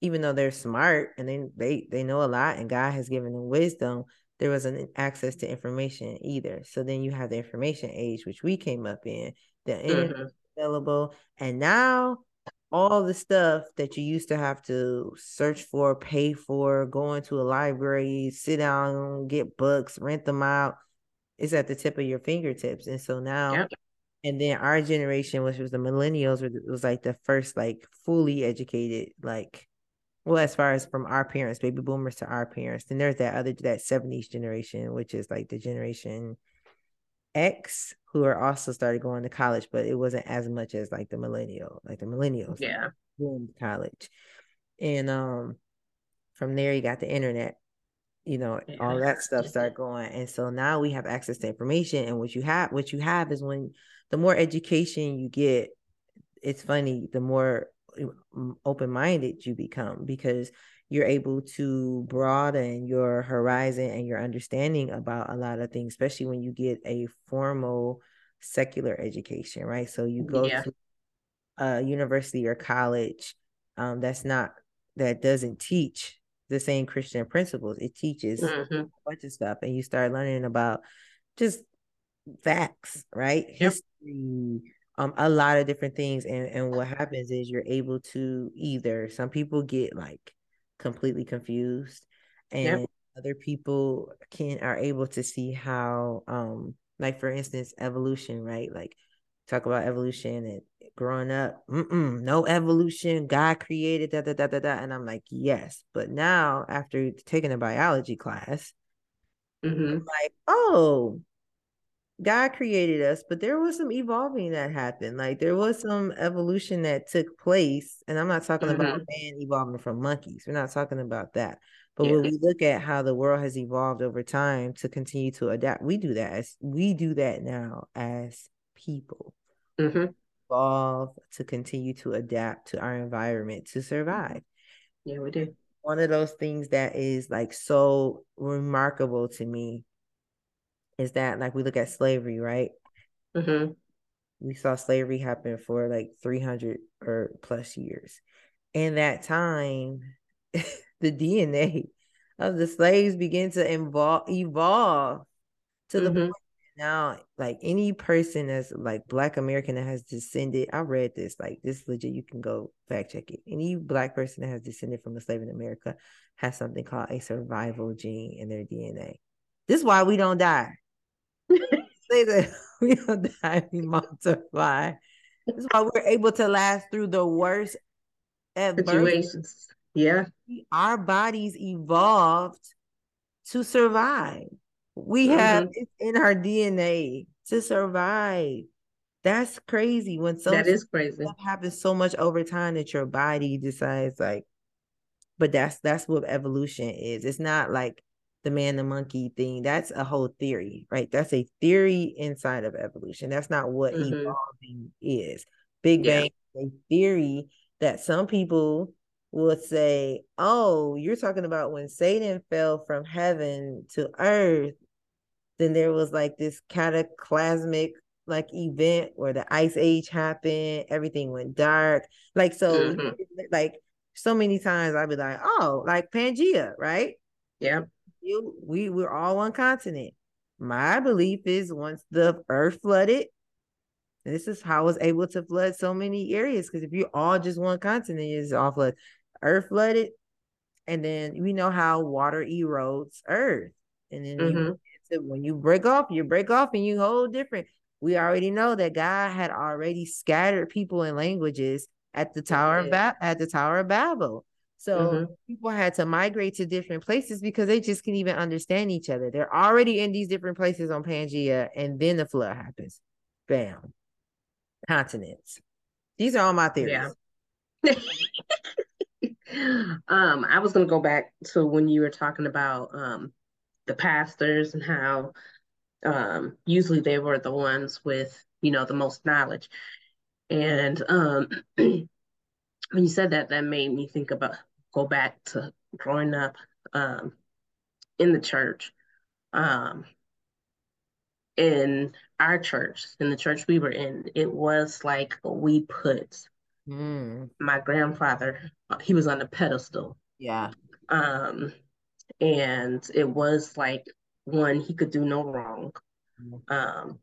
even though they're smart and they they they know a lot and God has given them wisdom, there wasn't access to information either. So then you have the information age, which we came up in, the mm-hmm available. And now all the stuff that you used to have to search for, pay for, go into a library, sit down, get books, rent them out, is at the tip of your fingertips. And so now, yep. and then our generation, which was the millennials, was like the first like fully educated, like, well, as far as from our parents, baby boomers to our parents. Then there's that other that 70s generation, which is like the generation X who are also started going to college, but it wasn't as much as like the millennial, like the millennials. Yeah. Going to college. And um from there you got the internet, you know, yeah. all that stuff start going. And so now we have access to information. And what you have what you have is when the more education you get, it's funny, the more mm, open-minded you become because you're able to broaden your horizon and your understanding about a lot of things, especially when you get a formal secular education, right? So you go yeah. to a university or college um, that's not that doesn't teach the same Christian principles. It teaches mm-hmm. a bunch of stuff, and you start learning about just facts, right? Yep. History, um, a lot of different things. And and what happens is you're able to either some people get like completely confused and yep. other people can are able to see how um like for instance evolution right like talk about evolution and growing up mm-mm no evolution god created da, da da da da and i'm like yes but now after taking a biology class mm-hmm. like oh God created us, but there was some evolving that happened. Like there was some evolution that took place. And I'm not talking mm-hmm. about man evolving from monkeys. We're not talking about that. But yeah. when we look at how the world has evolved over time to continue to adapt, we do that as we do that now as people. Mm-hmm. Evolve to continue to adapt to our environment to survive. Yeah, we do. One of those things that is like so remarkable to me is that like we look at slavery, right? Mm-hmm. We saw slavery happen for like 300 or plus years. In that time, the DNA of the slaves begin to involve, evolve to the mm-hmm. point now, like any person that's like Black American that has descended, I read this, like this legit, you can go fact check it. Any Black person that has descended from a slave in America has something called a survival gene in their DNA. This is why we don't die. Say that we don't die, we multiply. This is why we're able to last through the worst situations. Yeah. Our bodies evolved to survive. We mm-hmm. have it in our DNA to survive. That's crazy when something that is crazy. happens so much over time that your body decides like, but that's that's what evolution is. It's not like the man the monkey thing. That's a whole theory, right? That's a theory inside of evolution. That's not what mm-hmm. evolving is. Big yeah. Bang a theory that some people will say, "Oh, you're talking about when Satan fell from heaven to earth then there was like this cataclysmic like event where the ice age happened, everything went dark. Like so mm-hmm. like so many times I'd be like, oh, like Pangea, right? Yeah. You we we're all one continent. My belief is once the earth flooded, this is how I was able to flood so many areas. Because if you're all just one continent, it's all flood. Earth flooded, and then we know how water erodes earth. And then mm-hmm. you when you break off, you break off and you hold different. We already know that God had already scattered people and languages at the Tower of ba- at the Tower of Babel. So mm-hmm. people had to migrate to different places because they just can't even understand each other. They're already in these different places on Pangea, and then the flood happens. Bam. Continents. These are all my theories. Yeah. um, I was gonna go back to when you were talking about um the pastors and how um, usually they were the ones with you know the most knowledge and um, when you said that that made me think about go back to growing up um, in the church um, in our church in the church we were in it was like we put mm. my grandfather he was on a pedestal yeah um and it was like one he could do no wrong mm-hmm. um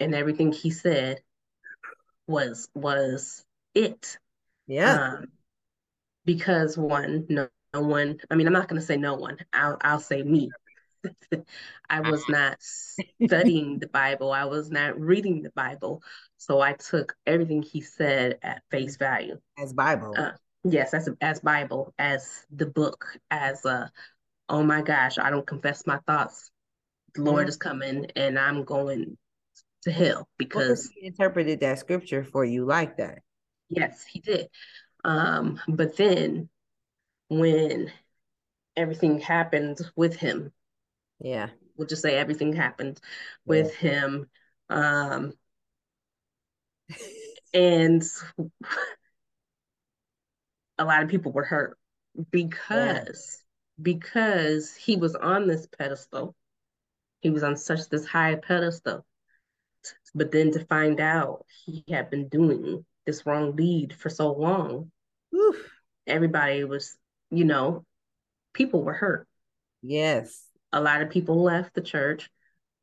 and everything he said was was it yeah um, because one no, no one i mean i'm not going to say no one i'll i'll say me I was not studying the Bible. I was not reading the Bible. So I took everything he said at face value. As Bible. Uh, Yes, as as Bible, as the book, as a oh my gosh, I don't confess my thoughts. The Lord mm-hmm. is coming and I'm going to hell because he interpreted that scripture for you like that. Yes, he did. Um, but then when everything happened with him, yeah, we'll just say everything happened with yeah. him. Um, and a lot of people were hurt because yeah. because he was on this pedestal. He was on such this high pedestal. But then to find out he had been doing this wrong deed for so long, Oof. everybody was, you know, people were hurt. Yes. A lot of people left the church.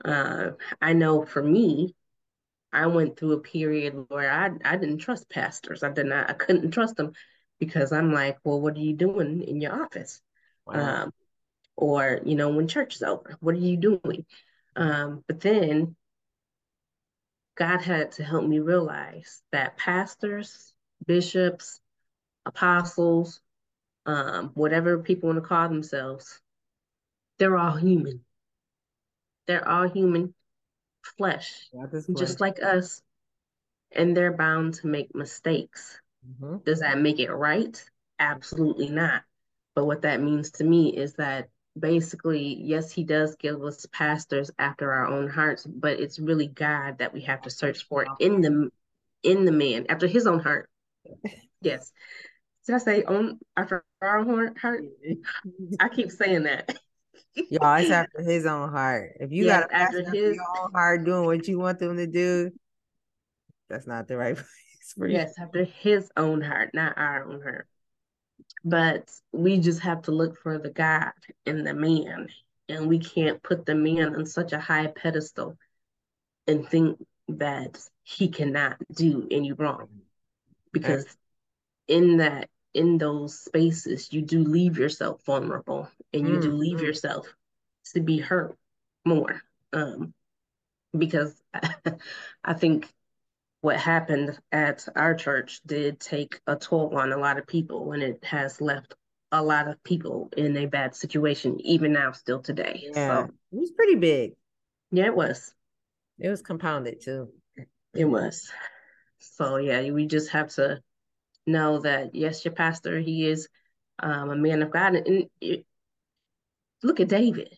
Uh, I know for me, I went through a period where I I didn't trust pastors. I did not I couldn't trust them because I'm like, well, what are you doing in your office? Wow. Um, or, you know, when church is over, what are you doing? Um, but then God had to help me realize that pastors, bishops, apostles, um, whatever people want to call themselves, they're all human. They're all human flesh, just like us. And they're bound to make mistakes. Mm-hmm. Does that make it right? Absolutely not. But what that means to me is that basically, yes, he does give us pastors after our own hearts, but it's really God that we have to search for in the in the man after his own heart. Yes. Did I say on after our own heart? I keep saying that. Y'all, it's after his own heart. If you yes, got after his own heart doing what you want them to do, that's not the right place for you. Yes, after his own heart, not our own heart. but we just have to look for the God in the man. And we can't put the man on such a high pedestal and think that he cannot do any wrong. Because in that, in those spaces, you do leave yourself vulnerable and you mm-hmm. do leave yourself to be hurt more. Um, because I think what happened at our church did take a toll on a lot of people and it has left a lot of people in a bad situation even now still today yeah so, it was pretty big yeah it was it was compounded too it was so yeah we just have to know that yes your pastor he is um, a man of god and it, look at david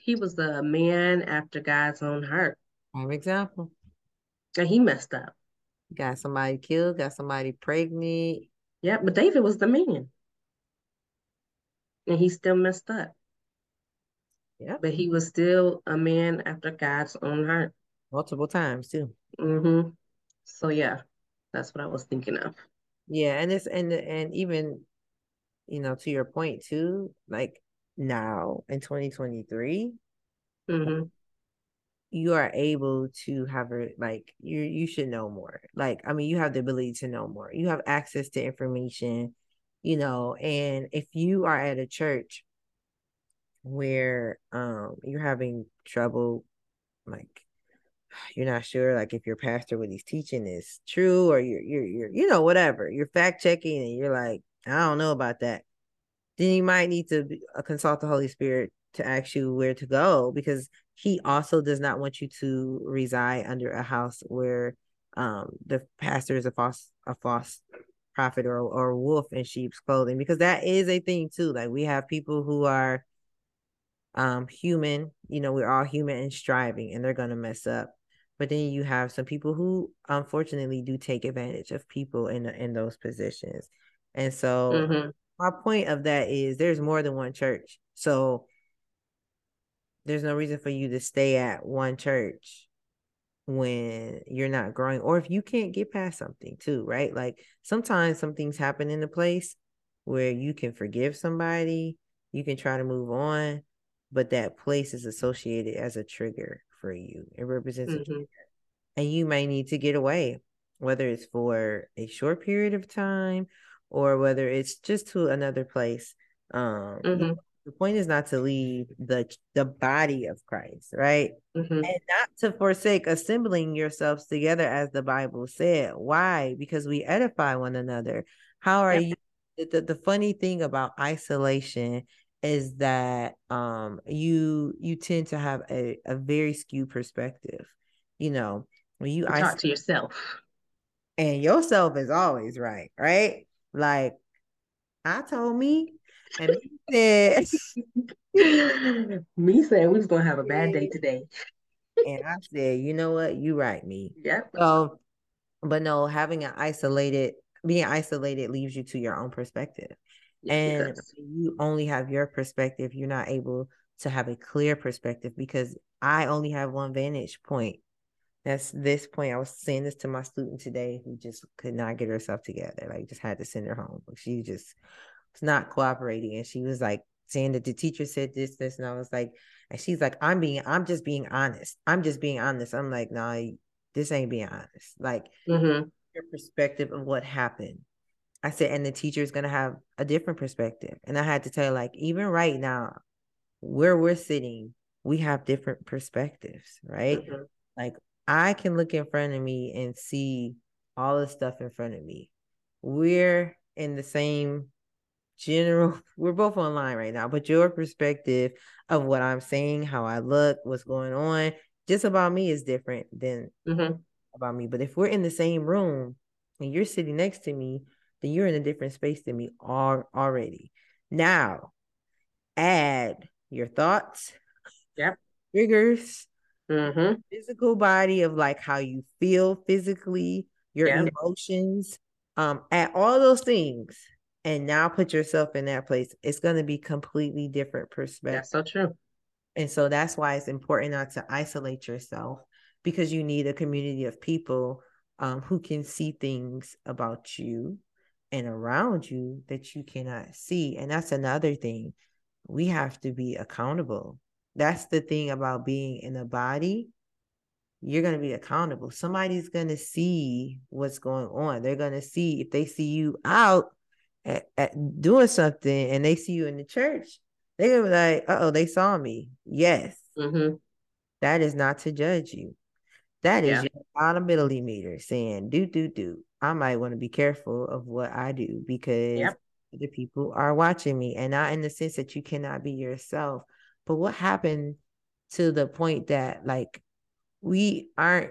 he was a man after god's own heart Prime example. And he messed up. Got somebody killed, got somebody pregnant. Yeah, but David was the man. And he still messed up. Yeah. But he was still a man after God's own heart. Multiple times too. Mm-hmm. So yeah, that's what I was thinking of. Yeah, and it's and and even, you know, to your point too, like now in 2023, mm-hmm. You are able to have a like you you should know more. Like i mean you have the ability to know more. You have access to information you know and if you are at a church where um you're having trouble like you're not sure like if your pastor what he's teaching is true or you're you're, you're you know whatever you're fact checking and you're like i don't know about that. Then you might need to uh, consult the holy spirit to ask you where to go because he also does not want you to reside under a house where um the pastor is a false a false prophet or or wolf in sheep's clothing because that is a thing too like we have people who are um human you know we're all human and striving and they're going to mess up but then you have some people who unfortunately do take advantage of people in in those positions. And so mm-hmm. my point of that is there's more than one church. So there's no reason for you to stay at one church when you're not growing or if you can't get past something too right? Like sometimes some things happen in a place where you can forgive somebody you can try to move on but that place is associated as a trigger for you it represents mm-hmm. a trigger and you may need to get away whether it's for a short period of time or whether it's just to another place um mm-hmm the point is not to leave the the body of Christ, right? Mm-hmm. And not to forsake assembling yourselves together as the Bible said. Why? Because we edify one another. How are yep. you the, the funny thing about isolation is that um you you tend to have a, a very skewed perspective. You know, when you, you talk isolate, to yourself. And yourself is always right, right? Like I told me and he said, Me said we was gonna have a bad day today. and I said, you know what? You right, me. Yeah. So, but no, having an isolated, being isolated leaves you to your own perspective. And you only have your perspective, you're not able to have a clear perspective because I only have one vantage point. That's this point. I was saying this to my student today who just could not get herself together. Like just had to send her home. She just is not cooperating. And she was like saying that the teacher said this, this, and I was like, and she's like, I'm being, I'm just being honest. I'm just being honest. I'm like, no, nah, this ain't being honest. Like mm-hmm. your perspective of what happened. I said, and the teacher is gonna have a different perspective. And I had to tell you, like, even right now, where we're sitting, we have different perspectives, right? Mm-hmm. Like I can look in front of me and see all the stuff in front of me. We're in the same general we're both online right now but your perspective of what i'm saying how i look what's going on just about me is different than mm-hmm. about me but if we're in the same room and you're sitting next to me then you're in a different space than me all, already now add your thoughts yep triggers mm-hmm. physical body of like how you feel physically your yep. emotions um add all those things and now put yourself in that place, it's going to be completely different perspective. That's so true. And so that's why it's important not to isolate yourself because you need a community of people um, who can see things about you and around you that you cannot see. And that's another thing. We have to be accountable. That's the thing about being in a body. You're going to be accountable. Somebody's going to see what's going on. They're going to see if they see you out at, at doing something and they see you in the church, they're going to be like, oh, they saw me. Yes. Mm-hmm. That is not to judge you. That is yeah. your accountability meter saying, do, do, do. I might want to be careful of what I do because yep. the people are watching me. And not in the sense that you cannot be yourself. But what happened to the point that like we aren't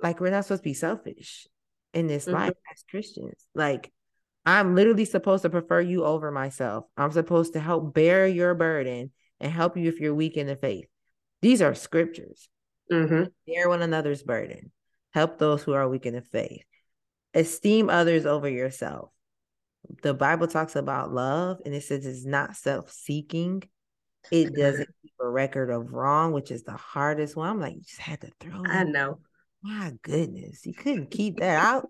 like we're not supposed to be selfish in this mm-hmm. life as Christians. Like I'm literally supposed to prefer you over myself. I'm supposed to help bear your burden and help you if you're weak in the faith. These are scriptures. Mm-hmm. Bear one another's burden. Help those who are weak in the faith. Esteem others over yourself. The Bible talks about love and it says it's not self seeking. It doesn't keep a record of wrong, which is the hardest one. I'm like, you just had to throw I know. My goodness, you couldn't keep that out.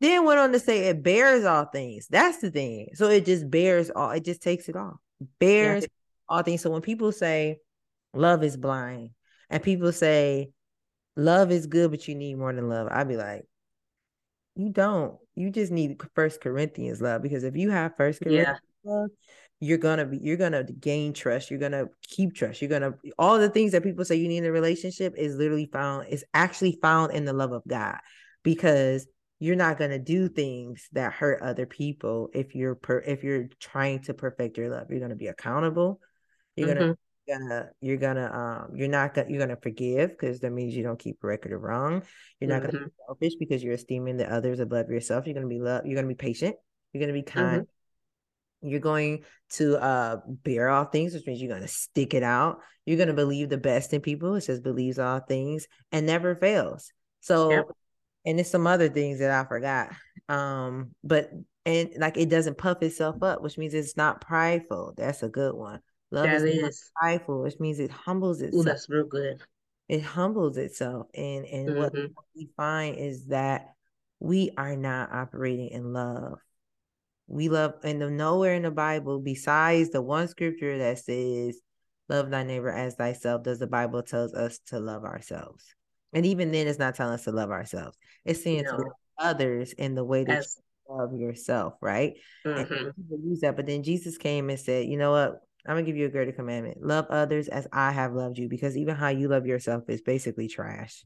then went on to say it bears all things. That's the thing. So it just bears all, it just takes it all. Bears yeah. all things. So when people say love is blind, and people say love is good, but you need more than love. I'd be like, you don't. You just need First Corinthians love because if you have First Corinthians yeah. love, you're gonna be you're gonna gain trust. You're gonna keep trust. You're gonna all the things that people say you need in a relationship is literally found is actually found in the love of God because you're not going to do things that hurt other people if you're per, if you're trying to perfect your love you're going to be accountable you're mm-hmm. going to gonna you're gonna um you're not gonna you're gonna forgive because that means you don't keep a record of wrong. You're not mm-hmm. gonna be mm-hmm. selfish because you're esteeming the others above yourself. You're gonna be love you're gonna be patient. You're gonna be kind. Mm-hmm. you're going to uh bear all things which means you're gonna stick it out. You're gonna believe the best in people. It says believes all things and never fails. So yep. and there's some other things that i forgot. Um but and like it doesn't puff itself up which means it's not prideful. That's a good one Love that is, is. prideful, which means it humbles itself. Ooh, that's real good. It humbles itself. And and mm-hmm. what we find is that we are not operating in love. We love and the nowhere in the Bible, besides the one scripture that says, Love thy neighbor as thyself, does the Bible tells us to love ourselves. And even then, it's not telling us to love ourselves. It's saying no. to others in the way that as- you love yourself, right? Mm-hmm. And use that, but then Jesus came and said, you know what? I'm gonna give you a greater commandment. Love others as I have loved you, because even how you love yourself is basically trash.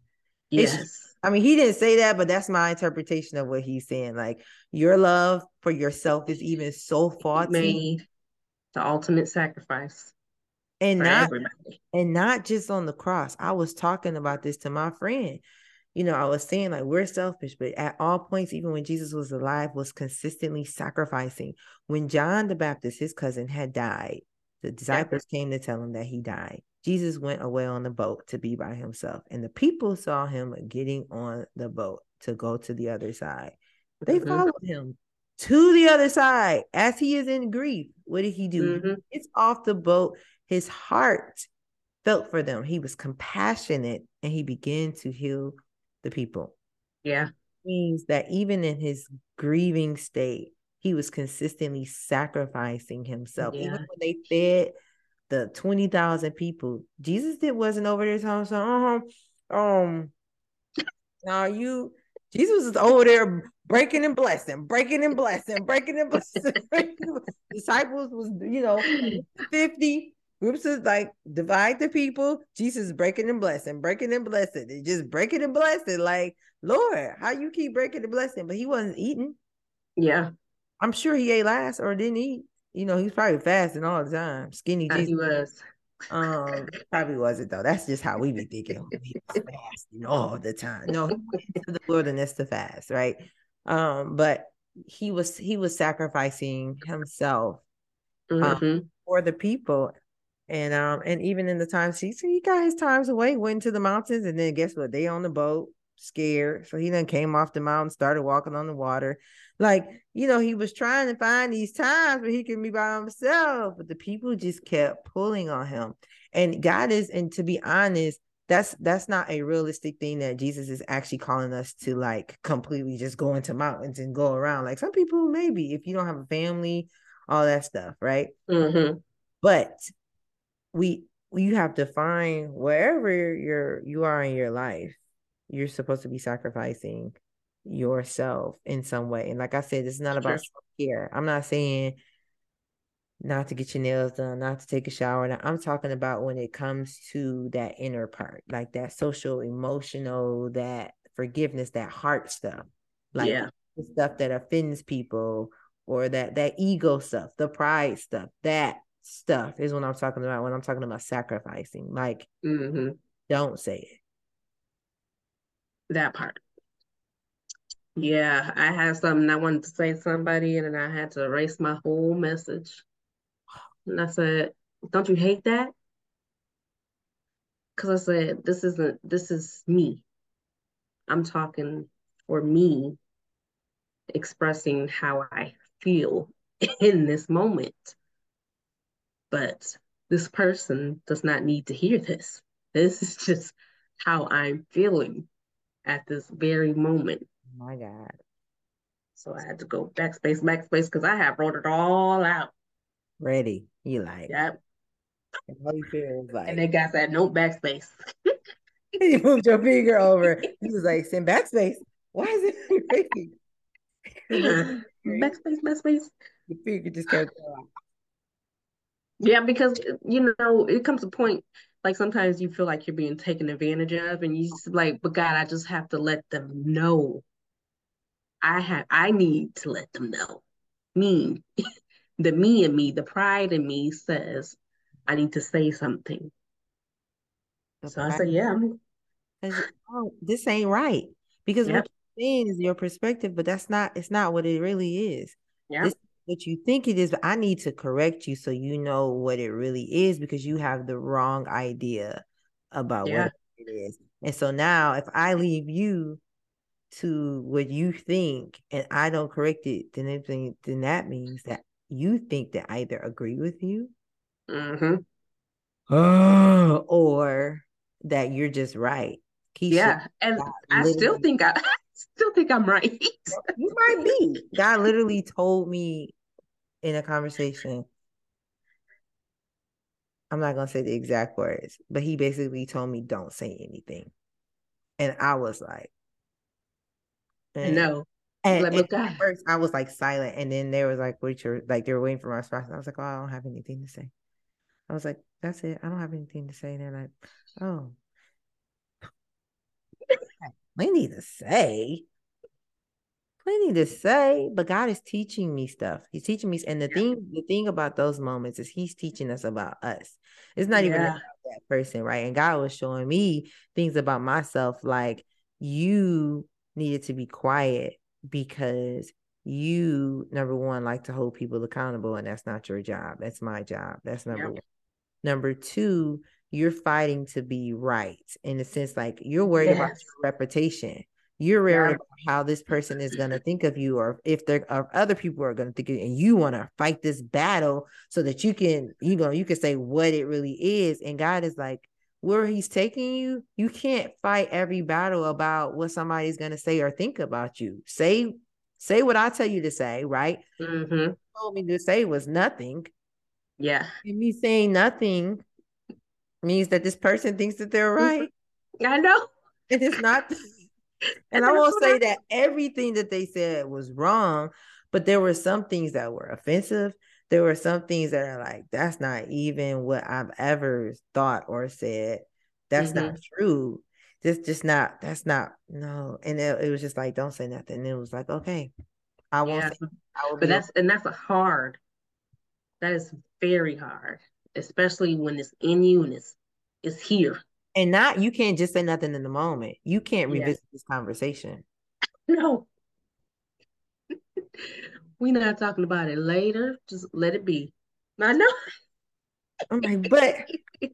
Yes. It's, I mean, he didn't say that, but that's my interpretation of what he's saying. Like your love for yourself is even so faulty. Made the ultimate sacrifice. And not everybody. and not just on the cross. I was talking about this to my friend. You know, I was saying like we're selfish, but at all points, even when Jesus was alive, was consistently sacrificing. When John the Baptist, his cousin, had died, the disciples yeah. came to tell him that he died. Jesus went away on the boat to be by himself, and the people saw him getting on the boat to go to the other side. They mm-hmm. followed him to the other side as he is in grief. What did he do? Mm-hmm. It's off the boat. His heart felt for them. He was compassionate and he began to heal the people. Yeah. Means that even in his grieving state, he was consistently sacrificing himself. Yeah. Even when they fed the 20,000 people, Jesus did wasn't over there telling so uh-huh, um now you Jesus is over there breaking and blessing, breaking and blessing, breaking and blessing. Disciples was, you know, 50 groups is like divide the people. Jesus breaking and blessing, breaking and blessing. They just breaking and blessing. Like, Lord, how you keep breaking and blessing? But he wasn't eating. Yeah. I'm sure he ate last or didn't eat. You know, he's probably fasting all the time. Skinny Jesus. He was. Um, probably wasn't though. That's just how we be thinking. He was fasting all the time. No, he went into the wilderness to fast, right? Um, but he was he was sacrificing himself um, mm-hmm. for the people. And um, and even in the times he he got his times away, went to the mountains, and then guess what? They on the boat, scared. So he then came off the mountain, started walking on the water. Like, you know, he was trying to find these times where he can be by himself, but the people just kept pulling on him. And God is, and to be honest, that's that's not a realistic thing that Jesus is actually calling us to like completely just go into mountains and go around. Like some people maybe if you don't have a family, all that stuff, right? Mm-hmm. But we you have to find wherever you're you are in your life, you're supposed to be sacrificing yourself in some way. And like I said, it's not about self-care. I'm not saying not to get your nails done, not to take a shower. I'm talking about when it comes to that inner part, like that social, emotional, that forgiveness, that heart stuff, like yeah. the stuff that offends people or that that ego stuff, the pride stuff, that stuff is what I'm talking about when I'm talking about sacrificing. Like, mm-hmm. don't say it. That part. Yeah, I had something I wanted to say to somebody, and then I had to erase my whole message. And I said, Don't you hate that? Because I said, This isn't, this is me. I'm talking for me, expressing how I feel in this moment. But this person does not need to hear this. This is just how I'm feeling at this very moment. Oh my God. So I had to go backspace, backspace, because I have wrote it all out. Ready. You like. Yep. How you feel like. And then guy said, no backspace. you moved your finger over. He was like, send backspace. Why is it backspace, backspace. The finger just kept going. Yeah, because you know, it comes a point like sometimes you feel like you're being taken advantage of and you just like, but God, I just have to let them know. I have I need to let them know. Me. the me in me, the pride in me says, I need to say something. The so I said, yeah. Oh, this ain't right. Because yep. what you're saying is your perspective, but that's not, it's not what it really is. Yeah. This what you think it is, but I need to correct you so you know what it really is because you have the wrong idea about yeah. what it is. And so now if I leave you to what you think and I don't correct it, then it, then that means that you think that I either agree with you mm-hmm. or that you're just right. Keisha, yeah, and I still think I, I still think I'm right. you might be. God literally told me in a conversation. I'm not gonna say the exact words, but he basically told me don't say anything, and I was like, no. And, like, and at first, I was like silent, and then there was like, "What you're like?" They were waiting for my response. I was like, "Oh, I don't have anything to say." I was like, "That's it. I don't have anything to say." And they're like, "Oh, we need to say." Plenty to say, but God is teaching me stuff. He's teaching me, and the thing, the thing about those moments is He's teaching us about us. It's not yeah. even about that person, right? And God was showing me things about myself, like you needed to be quiet because you, number one, like to hold people accountable, and that's not your job. That's my job. That's number yeah. one. Number two, you're fighting to be right in the sense like you're worried yes. about your reputation you're worried yeah. about how this person is going to think of you, or if there are other people are going to think of you, and you want to fight this battle so that you can, you know, you can say what it really is. And God is like, where He's taking you, you can't fight every battle about what somebody's going to say or think about you. Say, say what I tell you to say, right? Mm-hmm. told me to say was nothing. Yeah. And me saying nothing means that this person thinks that they're mm-hmm. right. I know. It's not and I won't say that everything that they said was wrong, but there were some things that were offensive. There were some things that are like, that's not even what I've ever thought or said. That's mm-hmm. not true. Just, just not, that's not, no. And it, it, was just like, don't say nothing. And it was like, okay, I won't yeah. say, I but that's, and that's a hard, that is very hard, especially when it's in you and it's, it's here and not you can't just say nothing in the moment. You can't revisit this conversation. No. We're not talking about it later. Just let it be. I know. I'm like, but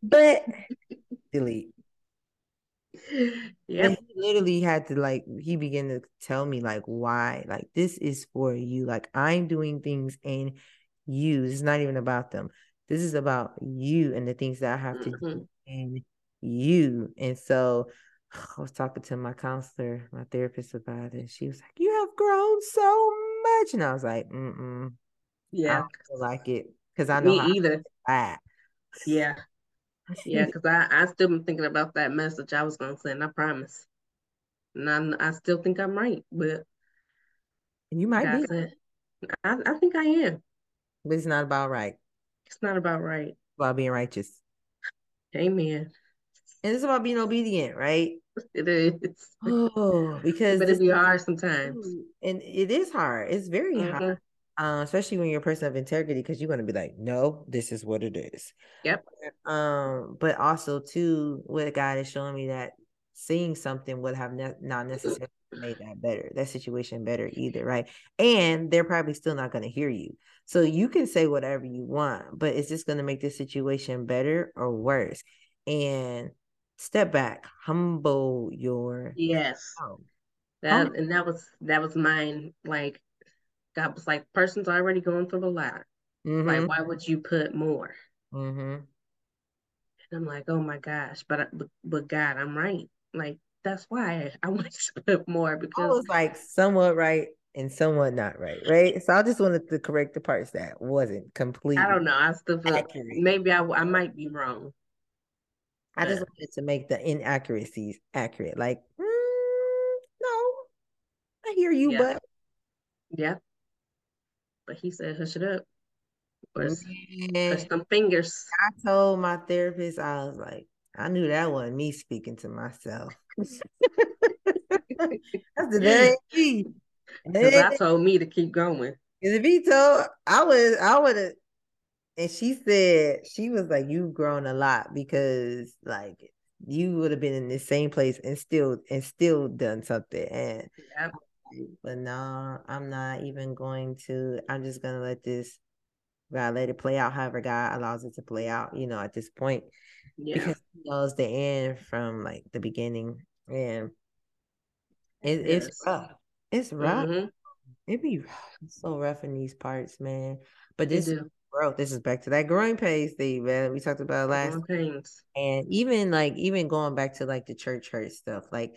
but delete. Yeah. He literally had to like he began to tell me like why. Like this is for you. Like I'm doing things and you. It's not even about them. This is about you and the things that I have mm-hmm. to do. And you. And so I was talking to my counselor, my therapist about it. And she was like, You have grown so much. And I was like, Mm mm. Yeah. I like it. Because I know Me either. I Yeah. Yeah, because I, I still been thinking about that message I was gonna send, I promise. And I, I still think I'm right, but and you might be. said, I, I think I am. But it's not about right. It's not about right. It's about being righteous. Amen. And it's about being obedient, right? It is. Oh, because but this it be hard sometimes. and it is hard. It's very Mhm. hard, uh, especially when you're a person of integrity, because you're gonna be like, no, this is what it is. Yep. Um, but also too, what God is showing me that seeing something would have ne- not necessarily made that better, that situation better either, right? And they're probably still not gonna hear you. So you can say whatever you want, but is this gonna make the situation better or worse. And step back, humble your Yes. self. That Um, and that was that was mine. Like God was like, person's already going through a lot. Mhm, Like, why would you put more? mhm. And I'm like, oh my gosh, but but, but God, I'm right. Like that's why I want to put more because I was like somewhat right and somewhat not right, right? So I just wanted to correct the parts that wasn't complete. I don't know. I still feel accurate. maybe I I might be wrong. I just wanted to make the inaccuracies accurate. Like, mm, no, I hear you, Yeah. but Yeah. But he said, hush it up. Push them fingers. I told my therapist, I was like, I knew that wasn't me speaking to myself. That's the ain't. Because I told me to keep going. If he told, I would, I would have. And she said she was like, "You've grown a lot because like you would have been in the same place and still and still done something." And Yep. but no, I'm not even going to. I'm just gonna let this. God let it play out. However, God allows it to play out. You know, at this point, Yeah. because He knows the end from like the beginning, and it, it's rough. It's rough. Mhm. It be rough. It's so rough in these parts, man. But this. Growth. This is back to that growing pains thing, man. We talked about last and even like even going back to like the church hurt stuff. Like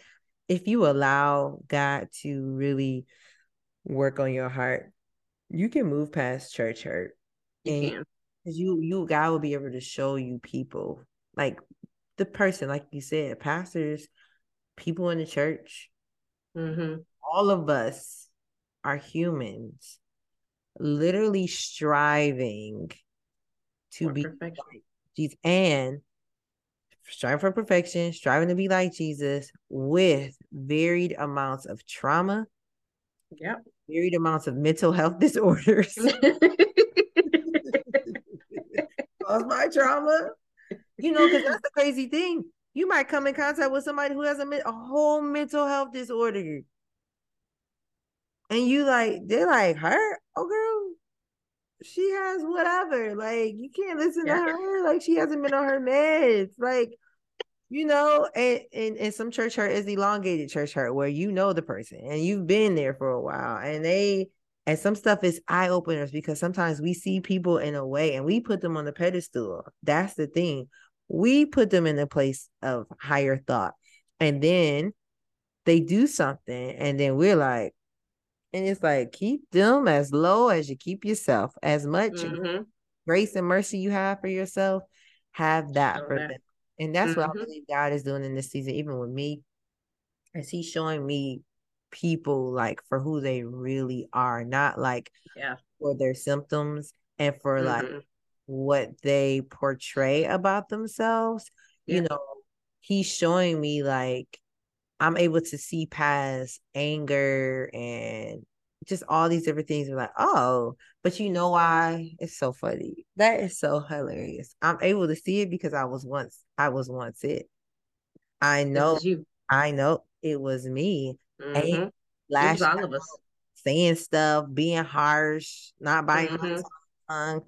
if you allow God to really work on your heart, you can move past church hurt. You And can. Cause you you God will be able to show you people like the person, like you said, pastors, people in the church, hmm all of us are humans, literally striving to For be perfection. like Jesus and striving for perfection, striving to be like Jesus with varied amounts of trauma, Yep. varied amounts of mental health disorders caused by trauma. You know, because that's the crazy thing. You might come in contact with somebody who has a, a whole mental health disorder. And you like, they're like, her? Oh, girl, she has whatever. Like, you can't listen Yeah. to her. Like, she hasn't been on her meds. Like, you know, and, and, and some church hurt is elongated church hurt where you know the person and you've been there for a while. And they, and some stuff is eye openers because sometimes we see people in a way and we put them on the pedestal. That's the thing. We put them in a place of higher thought. And then they do something, and then we're like, and it's like, keep them as low as you keep yourself. As much hmm grace and mercy you have for yourself, have that Show for that. them. And that's what I Mhm. believe God is doing in this season, even with me, as He's showing me people like for who they really are, not like Yeah. for their symptoms and for like Mhm. what they portray about themselves. You know, He's showing me like I'm able to see past anger and just all these different things. Like, oh, but you know why? It's so funny. That is so hilarious. I'm able to see it because I was once, I was once it. I know, you. I know it was me. hmm And was all of us. saying stuff, being harsh, not biting my Mhm. tongue.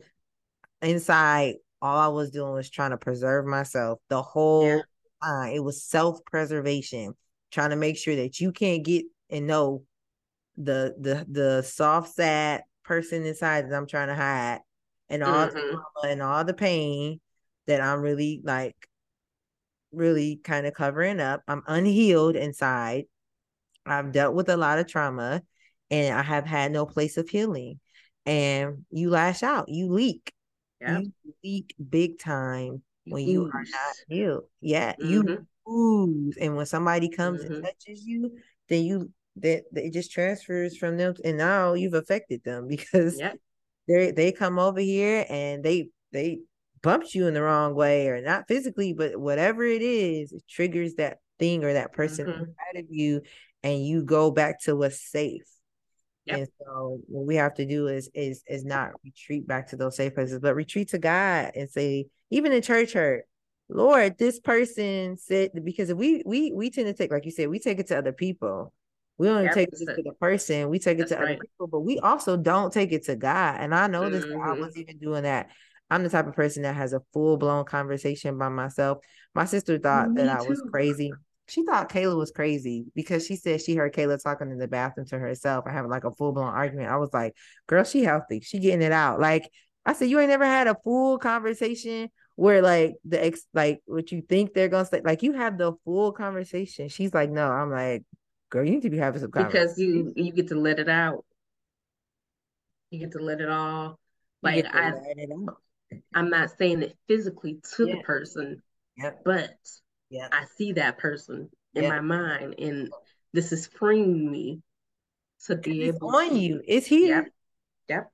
Inside, all I was doing was trying to preserve myself the whole Yeah. time. It was self-preservation, trying to make sure that you can't get and know the the the soft, sad person inside that I'm trying to hide, and all the Mhm. trauma and all the pain that I'm really like really kind of covering up. I'm unhealed inside. I've dealt with a lot of trauma and I have had no place of healing. And you lash out, you leak. You leak big time when you are not healed. Yeah, mm-hmm. you ooze. And when somebody comes mm-hmm. and touches you, then you that it just transfers from them and now you've affected them because yep. they they come over here and they they bumped you in the wrong way or not physically, but whatever it is, it triggers that thing or that person mm-hmm. inside of you and you go back to what's safe. Yep. And so what we have to do is is is not retreat back to those safe places, but retreat to God and say, even in church hurt, Lord, this person said because we we we tend to take, like you said, we take it to other people. We don't take it to the person, we take it to right. other people, but we also don't take it to God. And I know this mm-hmm. I was even doing that I'm the type of person that has a full blown conversation by myself. My sister thought Me that I was crazy. She thought Kayla was crazy because she said she heard Kayla talking in the bathroom to herself and having like a full blown argument. I was like, girl, she healthy. She getting it out. Like I said, you ain't never had a full conversation where like the ex like what you think they're gonna say, like you have the full conversation. She's like, no, I'm like, girl, you need to be having some because you you get to let it out. You get to let it all. Like I, I'm not saying it physically to yeah. the person, but yep. I see that person in my mind, and this is freeing me to be it's able on to, you. It's here. Yep. Yep.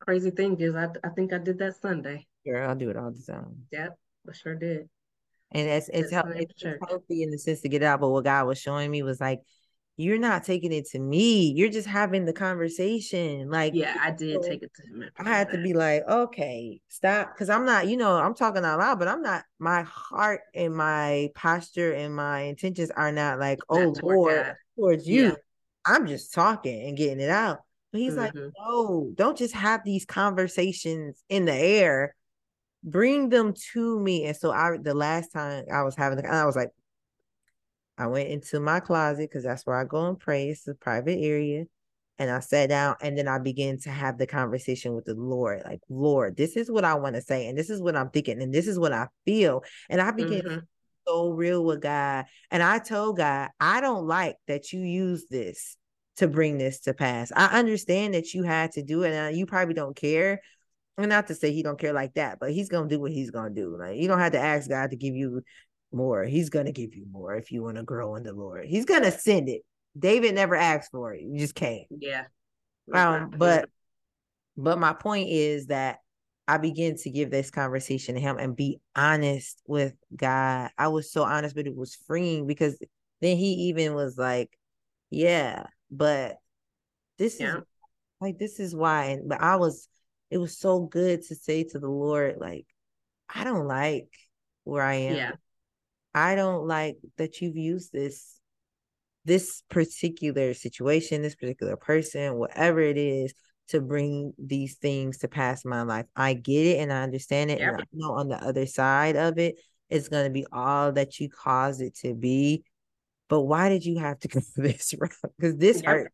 Crazy thing is, I I think I did that Sunday. Yeah, I'll do it all the time. Yep, I sure did. And it's it's, help, it's healthy in the sense to get out. But what God was showing me was like you're not taking it to me. You're just having the conversation. Like, yeah, I did take it to him. I had to be like, okay, stop. Cause I'm not, you know, I'm talking out loud, but I'm not, my heart and my posture and my intentions are not like, oh Lord, towards you. Yeah. I'm just talking and getting it out. But he's mm-hmm. like, no, don't just have these conversations in the air. Bring them to me. And so I the last time I was having the I was like, I went into my closet because that's where I go and pray. It's a private area. And I sat down and then I began to have the conversation with the Lord. Like, Lord, this is what I want to say. And this is what I'm thinking. And this is what I feel. And I began mm-hmm. so real with God. And I told God, I don't like that you use this to bring this to pass. I understand that you had to do it and you probably don't care. And not to say he don't care like that, but he's gonna do what he's gonna do. Like you don't have to ask God to give you more. He's going to give you more if you want to grow in the Lord. He's going to send it. David never asked for it. You just can't. Yeah. Um, but but my point is that I begin to give this conversation to him and be honest with God. I was so honest, but it was freeing because then he even was like, Yeah, but this yeah. is like this is why. But I was it was so good to say to the Lord, like, I don't like where I am. Yeah. I don't like that you've used this this particular situation, this particular person, whatever it is, to bring these things to pass in my life. I get it and I understand it. And I know on the other side of it, it's going to be all that you caused it to be. But why did you have to go this route? Because this hurt.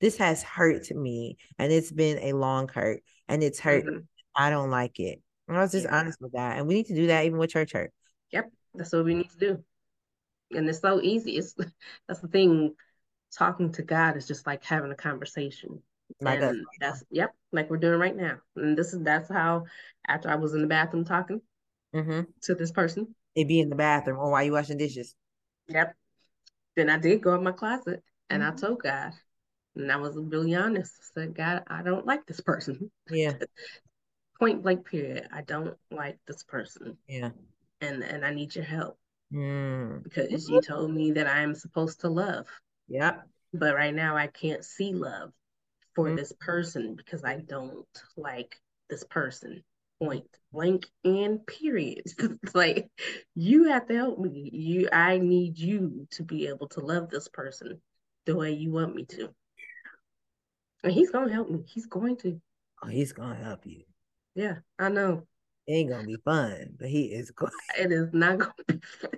This has hurt me and it's been a long hurt and it's hurt. Mm-hmm. I don't like it. And I was just yeah. honest with that. And we need to do that even with church hurt. Yep. That's what we need to do. And it's so easy. It's that's the thing. Talking to God is just like having a conversation. Like and that's yep, like we're doing right now. And this is that's how after I was in the bathroom talking mm-hmm. to this person. It be in the bathroom or while you washing dishes. Yep. Then I did go in my closet and mm-hmm. I told God. And I was really honest. I said, God, I don't like this person. Yeah. Point blank period. I don't like this person. Yeah and and I need your help mm. because you told me that I am supposed to love. Yeah. But right now I can't see love for mm. this person because I don't like this person. Point blank and period. like you have to help me. You I need you to be able to love this person the way you want me to. And he's gonna help me. He's going to. Oh, he's gonna help you. Yeah, I know. It ain't gonna be fun, but he is going. It is not gonna be fun.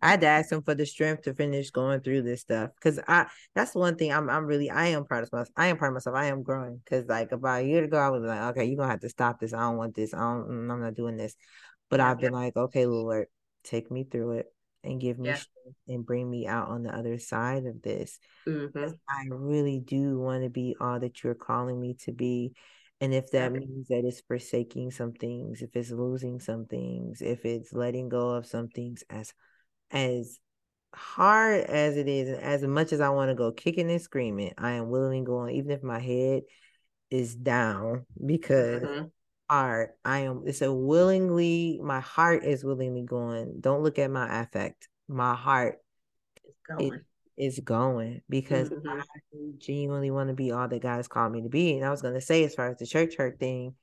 I had to ask him for the strength to finish going through this stuff because I that's one thing I'm I'm really I am proud of myself. I am proud of myself. I am growing because like about a year ago I was like, okay, you're gonna have to stop this. I don't want this. I don't. Mm, I'm not doing this. But I've been like, okay, Lord, take me through it and give me Yeah. strength and bring me out on the other side of this. Mhm. I really do want to be all that you're calling me to be. And if that means that it's forsaking some things, if it's losing some things, if it's letting go of some things as as hard as it is, and as much as I want to go kicking and screaming, I am willing going, even if my head is down because Mhm. heart, I am it's a willingly, my heart is willingly going. Don't look at my affect. My heart It's going. is going because Mhm. I genuinely want to be all that God has called me to be. And I was gonna say, as far as the church hurt thing,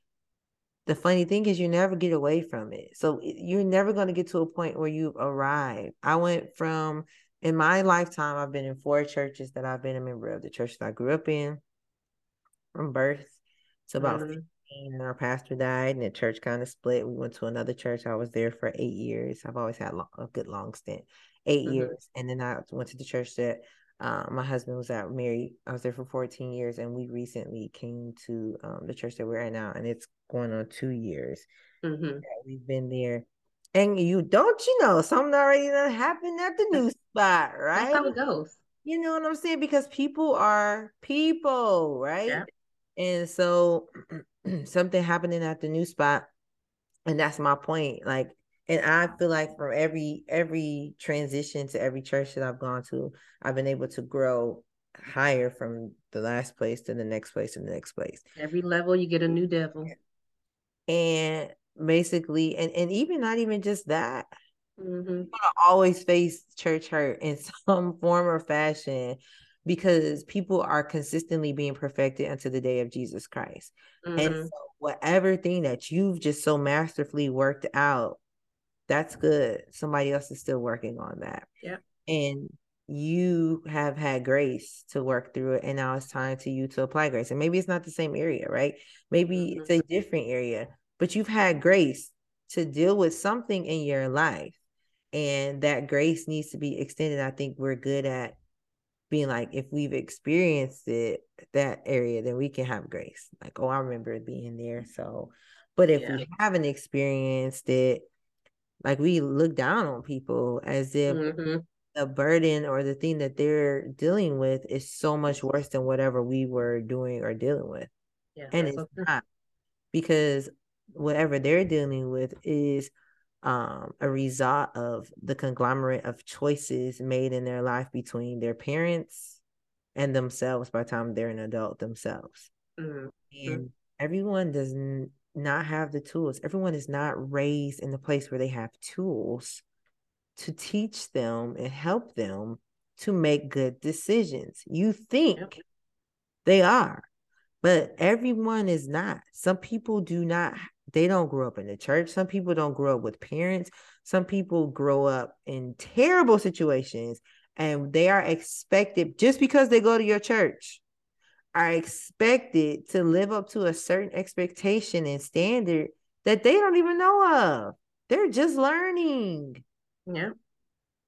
the funny thing is you never get away from it. So you're never going to get to a point where you've arrived. I went from in my lifetime, I've been in four churches that I've been a member of. The church that I grew up in from birth to about Mhm. 15, and our pastor died, and the church kind of split. We went to another church. I was there for eight years. I've always had a good long stint, 8 Mhm. years, and then I went to the church that uh, my husband was at. Married. I was there for 14 years, and we recently came to um, the church that we're at now, and it's going on two years. Mhm. that We've been there. And you don't you know something already done happened at the new spot, That's right? how it goes. You know what I'm saying? Because people are people, right? Yeah. And so something happening at the new spot, and that's my point. Like, and I feel like from every every transition to every church that I've gone to, I've been able to grow higher from the last place to the next place and the next place. Every level you get a new devil. And basically, and and even not even just that, Mhm. gonna always face church hurt in some form or fashion because people are consistently being perfected unto the day of Jesus Christ. And Mhm. so whatever thing that you've just so masterfully worked out, that's good. Somebody else is still working on that. Yep. And you have had grace to work through it. And now it's time to you to apply grace. And maybe it's not the same area, right? Maybe it's a different area, but you've had grace to deal with something in your life. And that grace needs to be extended. I think we're good at being like, if we've experienced it, that area, then we can have grace. Like, oh, I remember being there. So, but if Yeah. we haven't experienced it, like we look down on people as if Mhm. The burden or the thing that they're dealing with is so much worse than whatever we were doing or dealing with. Yeah. And it's true. not because whatever they're dealing with is um, a result of the conglomerate of choices made in their life between their parents and themselves by the time they're an adult themselves. Mhm. And everyone does not have the tools. Everyone is not raised in the place where they have tools to teach them and help them to make good decisions. You think Yep. they are, but everyone is not. Some people do not, they don't grow up in the church. Some people don't grow up with parents. Some people grow up in terrible situations and they are expected, just because they go to your church, are expected to live up to a certain expectation and standard that they don't even know of. They're just learning. Yeah.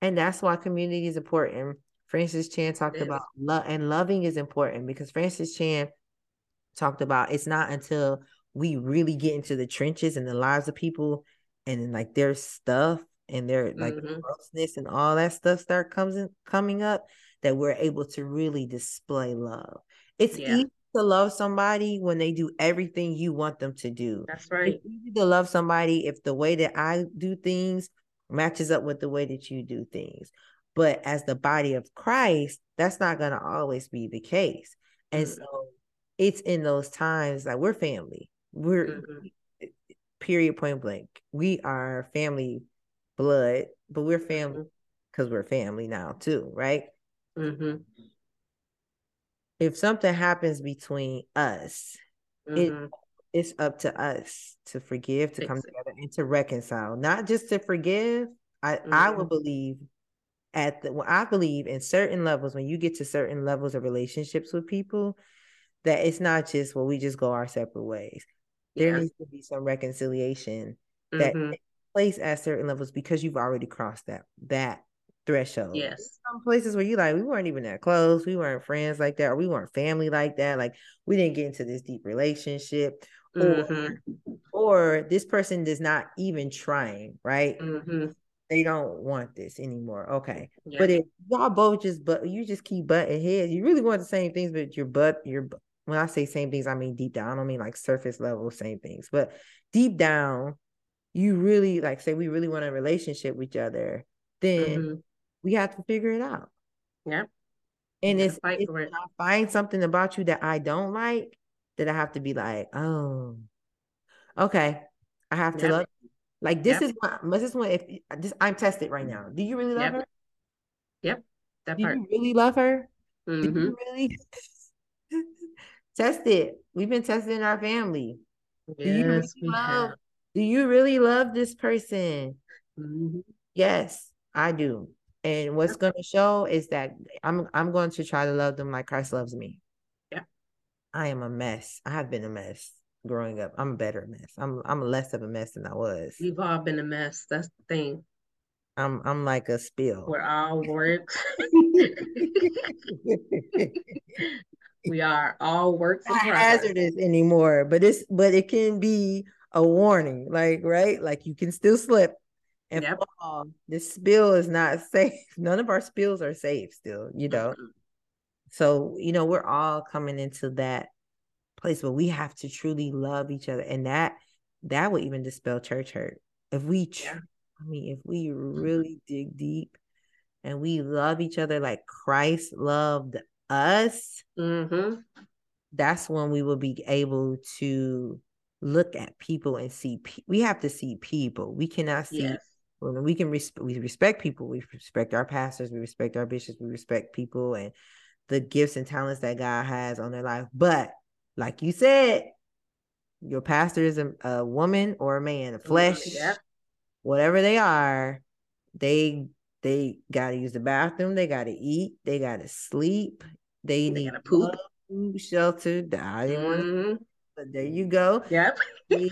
And that's why community is important. Francis Chan talked about love and loving is important because Francis Chan talked about it's not until we really get into the trenches and the lives of people and like their stuff and their like Mhm. grossness and all that stuff start comes in, coming up that we're able to really display love. It's Yeah. easy to love somebody when they do everything you want them to do. That's right. It's easy to love somebody if the way that I do things matches up with the way that you do things. But as the body of Christ, that's not going to always be the case. And Mhm. so it's in those times like we're family. We're Mhm. period point blank. We are family blood, but we're family because we're family now too, right? Mhm. If something happens between us, it Mhm. It's up to us to forgive, to come together, and to reconcile. Not just to forgive. I I Mhm. would believe at the well, I believe in certain levels when you get to certain levels of relationships with people that it's not just well we just go our separate ways. There Yeah. needs to be some reconciliation that Mhm. takes place at certain levels because you've already crossed that that threshold. Yes. Some places where you like we weren't even that close, we weren't friends like that, or we weren't family like that, like we didn't get into this deep relationship, mm-hmm. or, or this person is not even trying, right? Mm-hmm. They don't want this anymore. Okay. Yeah. But if y'all both just but you just keep butting heads, you really want the same things, but your butt, your when I say same things, I mean deep down. I don't mean like surface level same things, but deep down, you really like say we really want a relationship with each other, then mm-hmm. we have to figure it out. Yeah. And it's, it's it. I find something about you that I don't like, that I have to be like, oh, okay, I have to yep. love. You. Like this yep. is what this one. If this, I'm tested right now. Do you really love yep. her? Yep, that part. Do part. you really love her? Mm-hmm. Do you mm-hmm. really test it? We've been testing our family. Yes, do you really love? Have. Do you really love this person? Mm-hmm. Yes, I do. And what's going to show is that I'm I'm going to try to love them like Christ loves me. I am a mess. I have been a mess growing up. I'm a better mess. I'm I'm less of a mess than I was. We've all been a mess. That's the thing. I'm I'm like a spill. We're all works. we are all works not hazardous anymore, but it's but it can be a warning, like right, like you can still slip and yep. fall. This spill is not safe. None of our spills are safe still, you know. Mm-hmm. So, you know, we're all coming into that place where we have to truly love each other. And that that would even dispel church hurt. If we tr-. I mean, if we really dig deep and we love each other like Christ loved us, mm-hmm. that's when we will be able to look at people and see. Pe- we have to see people. We cannot see yes when we can res- we respect people we respect our pastors we respect our bishops we respect people and the gifts and talents that god has on their life but like you said your pastor is a, a woman or a man a flesh yeah. whatever they are they they got to use the bathroom they got to eat they got to sleep they, they need poop shelter didn't mm-hmm. but there you go. Yep. they,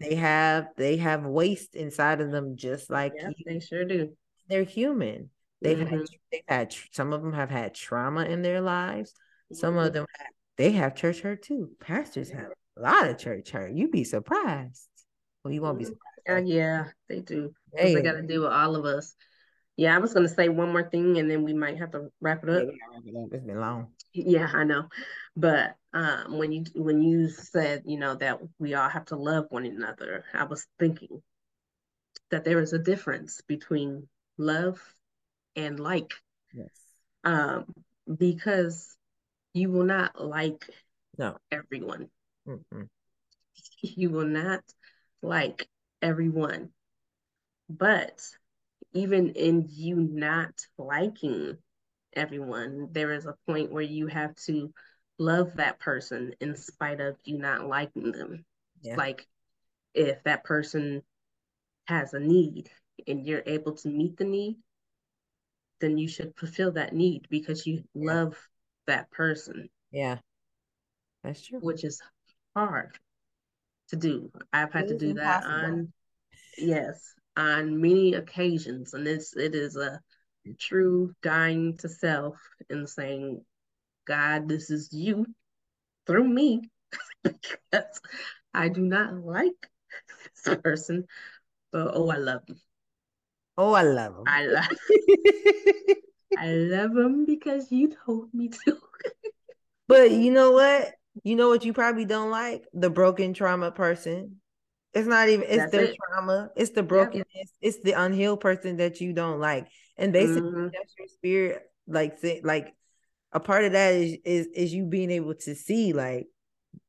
they, have they have waste inside of them just like yep, they sure do. They're human. They've mm-hmm. had they've had some of them have had trauma in their lives. Some mm-hmm. of them have, they have church hurt too. Pastors have a lot of church hurt. You'd be surprised. Well, you won't be surprised. Uh, yeah, they do. Hey. They got to deal with all of us. Yeah, I was gonna say one more thing, and then we might have to wrap it up. Yeah. It's been long. Yeah, I know, but um, when you when you said you know that we all have to love one another, I was thinking that there is a difference between love and like. Yes. Um, because you will not like no everyone. Mm-hmm. You will not like everyone, but even in you not liking everyone, there is a point where you have to love that person in spite of you not liking them. Yeah. Like if that person has a need and you're able to meet the need, then you should fulfill that need because you love that person. Yeah. That's true. Which is hard to do. I've had it to do impossible. that on yes, on many occasions, and it's it is a true dying to self and saying, God, this is you through me because I do not like this person, but oh, I love him. Oh, I love him. I love. I love him because you told me to. but you know what? You know what you probably don't like? The broken trauma person. It's not even it's that's their it. trauma, it's the brokenness, yep. it's the unhealed person that you don't like. And basically mm-hmm. that's your spirit like like a part of that is is is you being able to see like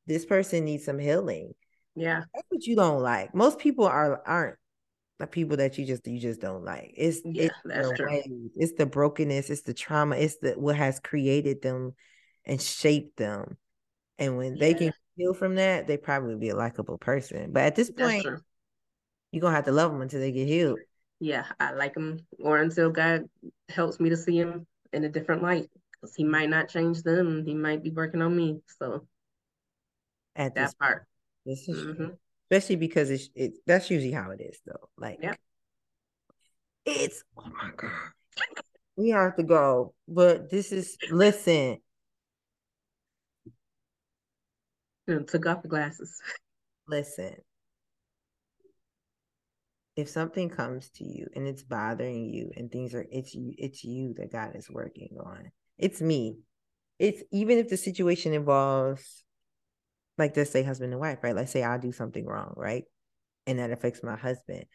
this person needs some healing. Yeah. That's what you don't like. Most people are aren't the people that you just you just don't like. It's yeah, it's that's the. Ways, it's the brokenness, it's the trauma, it's the what has created them and shaped them. And when yeah. they can heal from that, they probably be a likable person. But at this point, you're gonna have to love them until they get healed. Yeah, I like them, or until God helps me to see them in a different light, because He might not change them. He might be working on me. So at that part, this is mm-hmm. Especially because it's it. That's usually how it is, though. Like, yeah, it's oh my god. we have to go, but this is listen took off the glasses. Listen, if something comes to you and it's bothering you and things are it's you it's you that God is working on. It's me. It's even if the situation involves like let's say husband and wife, right? Let's say I do something wrong, right? And that affects my husband.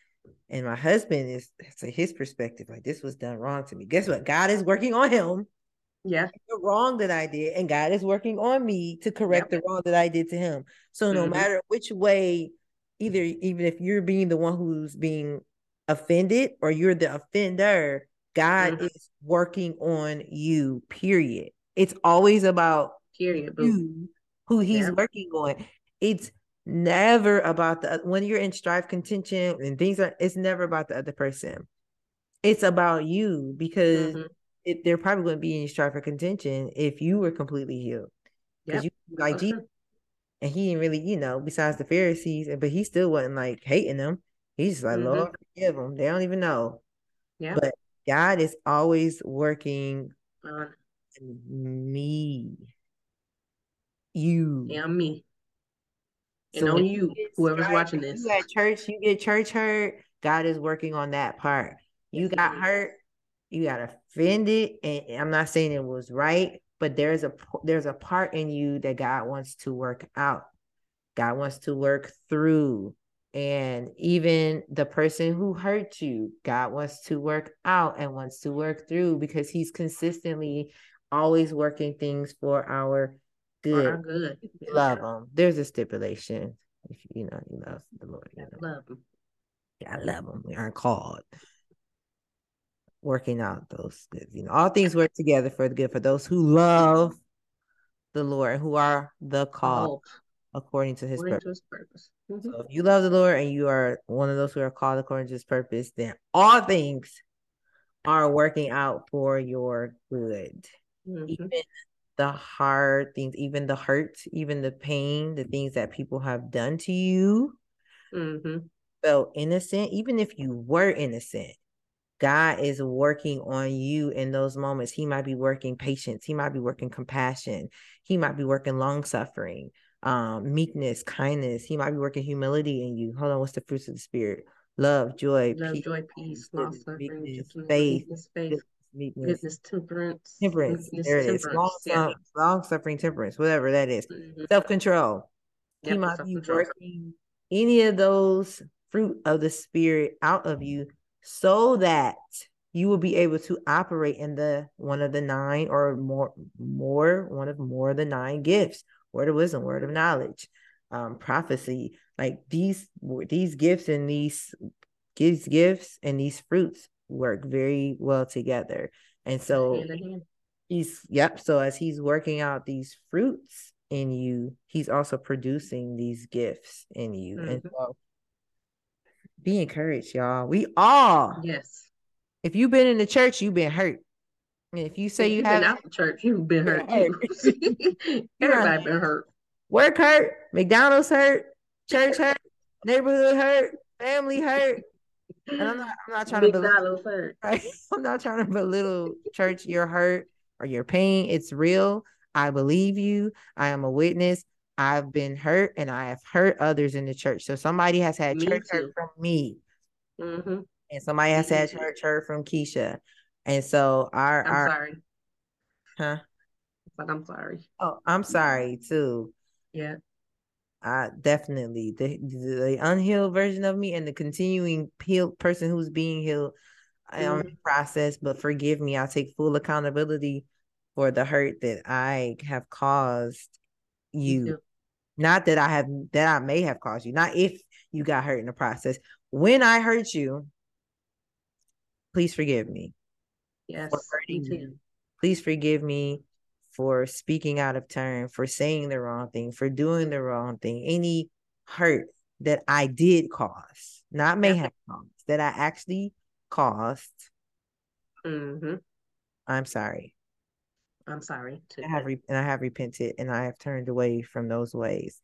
And my husband is to his perspective, like this was done wrong to me. Guess what? God is working on him. Yeah. The wrong that I did, and God is working on me to correct yep. the wrong that I did to him. So no mm-hmm. matter which way either even if you're being the one who's being offended or you're the offender, God mm-hmm. is working on you, period. It's always about period you, who he's yeah. working on. It's never about the when you're in strife contention and things are it's never about the other person. It's about you because mm-hmm. it, they're probably going to be in strife or contention if you were completely healed. Because yep. you like Jesus and he didn't really, you know, besides the Pharisees, but he still wasn't like hating them. He's just like, mm-hmm. Lord, forgive them. They don't even know. Yeah. But God is always working on me, you, and me, and so on you, whoever's watching this. You at church, you get church hurt. God is working on that part. You got hurt, you got offended, and I'm not saying it was right, but there's a there's a part in you that God wants to work out. God wants to work through. And even the person who hurt you, God wants to work out and wants to work through because he's consistently always working things for our good. Our good. Love them. There's a stipulation. If you know, you love the Lord. You know. Love. Yeah, I love them. We aren't called working out those good. You know, all things work together for the good for those who love the Lord, who are the called oh, according to his according purpose. To his purpose. Mm-hmm. So if you love the Lord and you are one of those who are called according to his purpose, then all things are working out for your good. Mm-hmm. Even the hard things, even the hurt, even the pain, the things that people have done to you. Mm-hmm. Felt innocent, even if you were innocent, God is working on you in those moments. He might be working patience. He might be working compassion. He might be working long suffering, um, meekness, kindness. He might be working humility in you. Hold on, what's the fruits of the spirit? Love, joy, love, peace, joy, peace, long suffering, faith, faith, meekness, temperance, temperance. there it is. Long, yeah. long suffering, temperance, whatever that is. Mm-hmm. Self control. Yep, he might be working any of those fruit of the spirit out of you so that you will be able to operate in the one of the nine or more more one of more the nine gifts word of wisdom word of knowledge um prophecy like these these gifts and these these gifts and these fruits work very well together and so he's yep so as he's working out these fruits in you he's also producing these gifts in you mm-hmm. and so be encouraged, y'all. We all. Yes. If you've been in the church, you've been hurt. And if you say if you have been out the church, you've been hurt. Everybody been hurt. Work hurt, McDonald's hurt, church hurt, neighborhood hurt, family hurt. And I'm not, I'm not trying to belittle. Right? I'm not trying to belittle church, your hurt or your pain. It's real. I believe you. I am a witness. I've been hurt and I have hurt others in the church. So somebody has had me church too. hurt from me. Mm-hmm. And somebody has had church hurt from Keisha. And so our I'm our sorry. Huh? But I'm sorry. Oh, I'm sorry too. Yeah. I definitely the the unhealed version of me and the continuing healed person who's being healed. I am mm-hmm. in process, but forgive me. I'll take full accountability for the hurt that I have caused you. Not that I have that I may have caused you, not if you got hurt in the process. When I hurt you, please forgive me. Yes. For hurting you. Please forgive me for speaking out of turn, for saying the wrong thing, for doing the wrong thing. Any hurt that I did cause, not may have caused, that I actually caused. Mm-hmm. I'm sorry. I'm sorry. Too. I have re- and I have repented and I have turned away from those ways.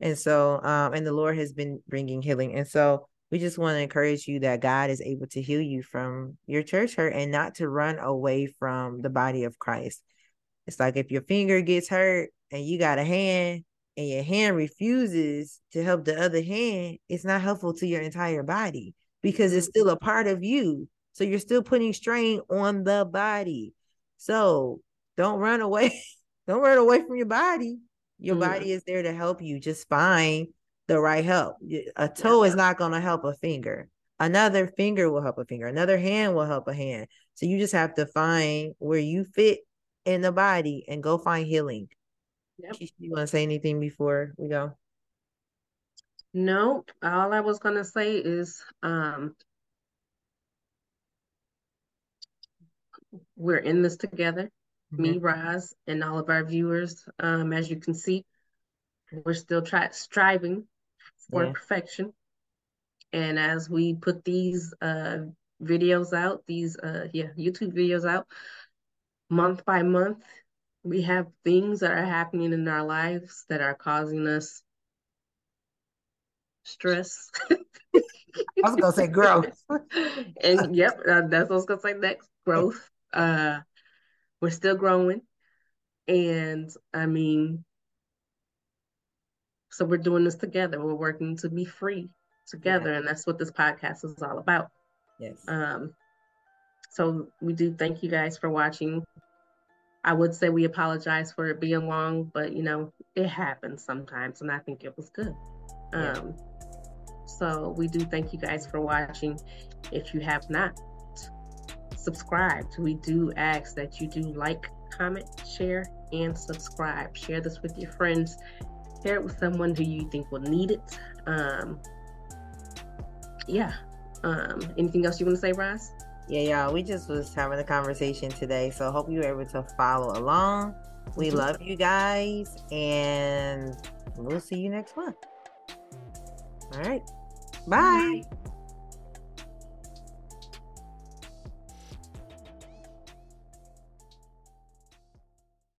And so, um, and the Lord has been bringing healing. And so, we just want to encourage you that God is able to heal you from your church hurt and not to run away from the body of Christ. It's like if your finger gets hurt and you got a hand, and your hand refuses to help the other hand, it's not helpful to your entire body because it's still a part of you. So you're still putting strain on the body. So don't run away. don't run away from your body. Your mm-hmm. body is there to help you. Just find the right help. A toe is not going to help a finger. Another finger will help a finger. Another hand will help a hand. So you just have to find where you fit in the body and go find healing. Yep. You want to say anything before we go? Nope. all I was going to say is um, we're in this together, mm-hmm. me, Roz, and all of our viewers. Um, as you can see, we're still try- striving for yeah. perfection. And as we put these uh, videos out, these uh, yeah YouTube videos out, month by month, we have things that are happening in our lives that are causing us stress. I was gonna say growth. and yep, uh, that's what I was gonna say next. Growth. Uh, we're still growing, and I mean, so we're doing this together. We're working to be free together, yeah. and that's what this podcast is all about. Yes. Um. So we do thank you guys for watching. I would say we apologize for it being long, but you know, it happens sometimes, and I think it was good. Um, so we do thank you guys for watching. If you have not subscribed, we do ask that you do like, comment, share, and subscribe. Share this with your friends. Share it with someone who you think will need it. Um, yeah. Um, anything else you want to say, Roz? Yeah, y'all, we just was having a conversation today. So hope you were able to follow along. We mm-hmm. love you guys, and we'll see you next month. All right. Bye. Bye.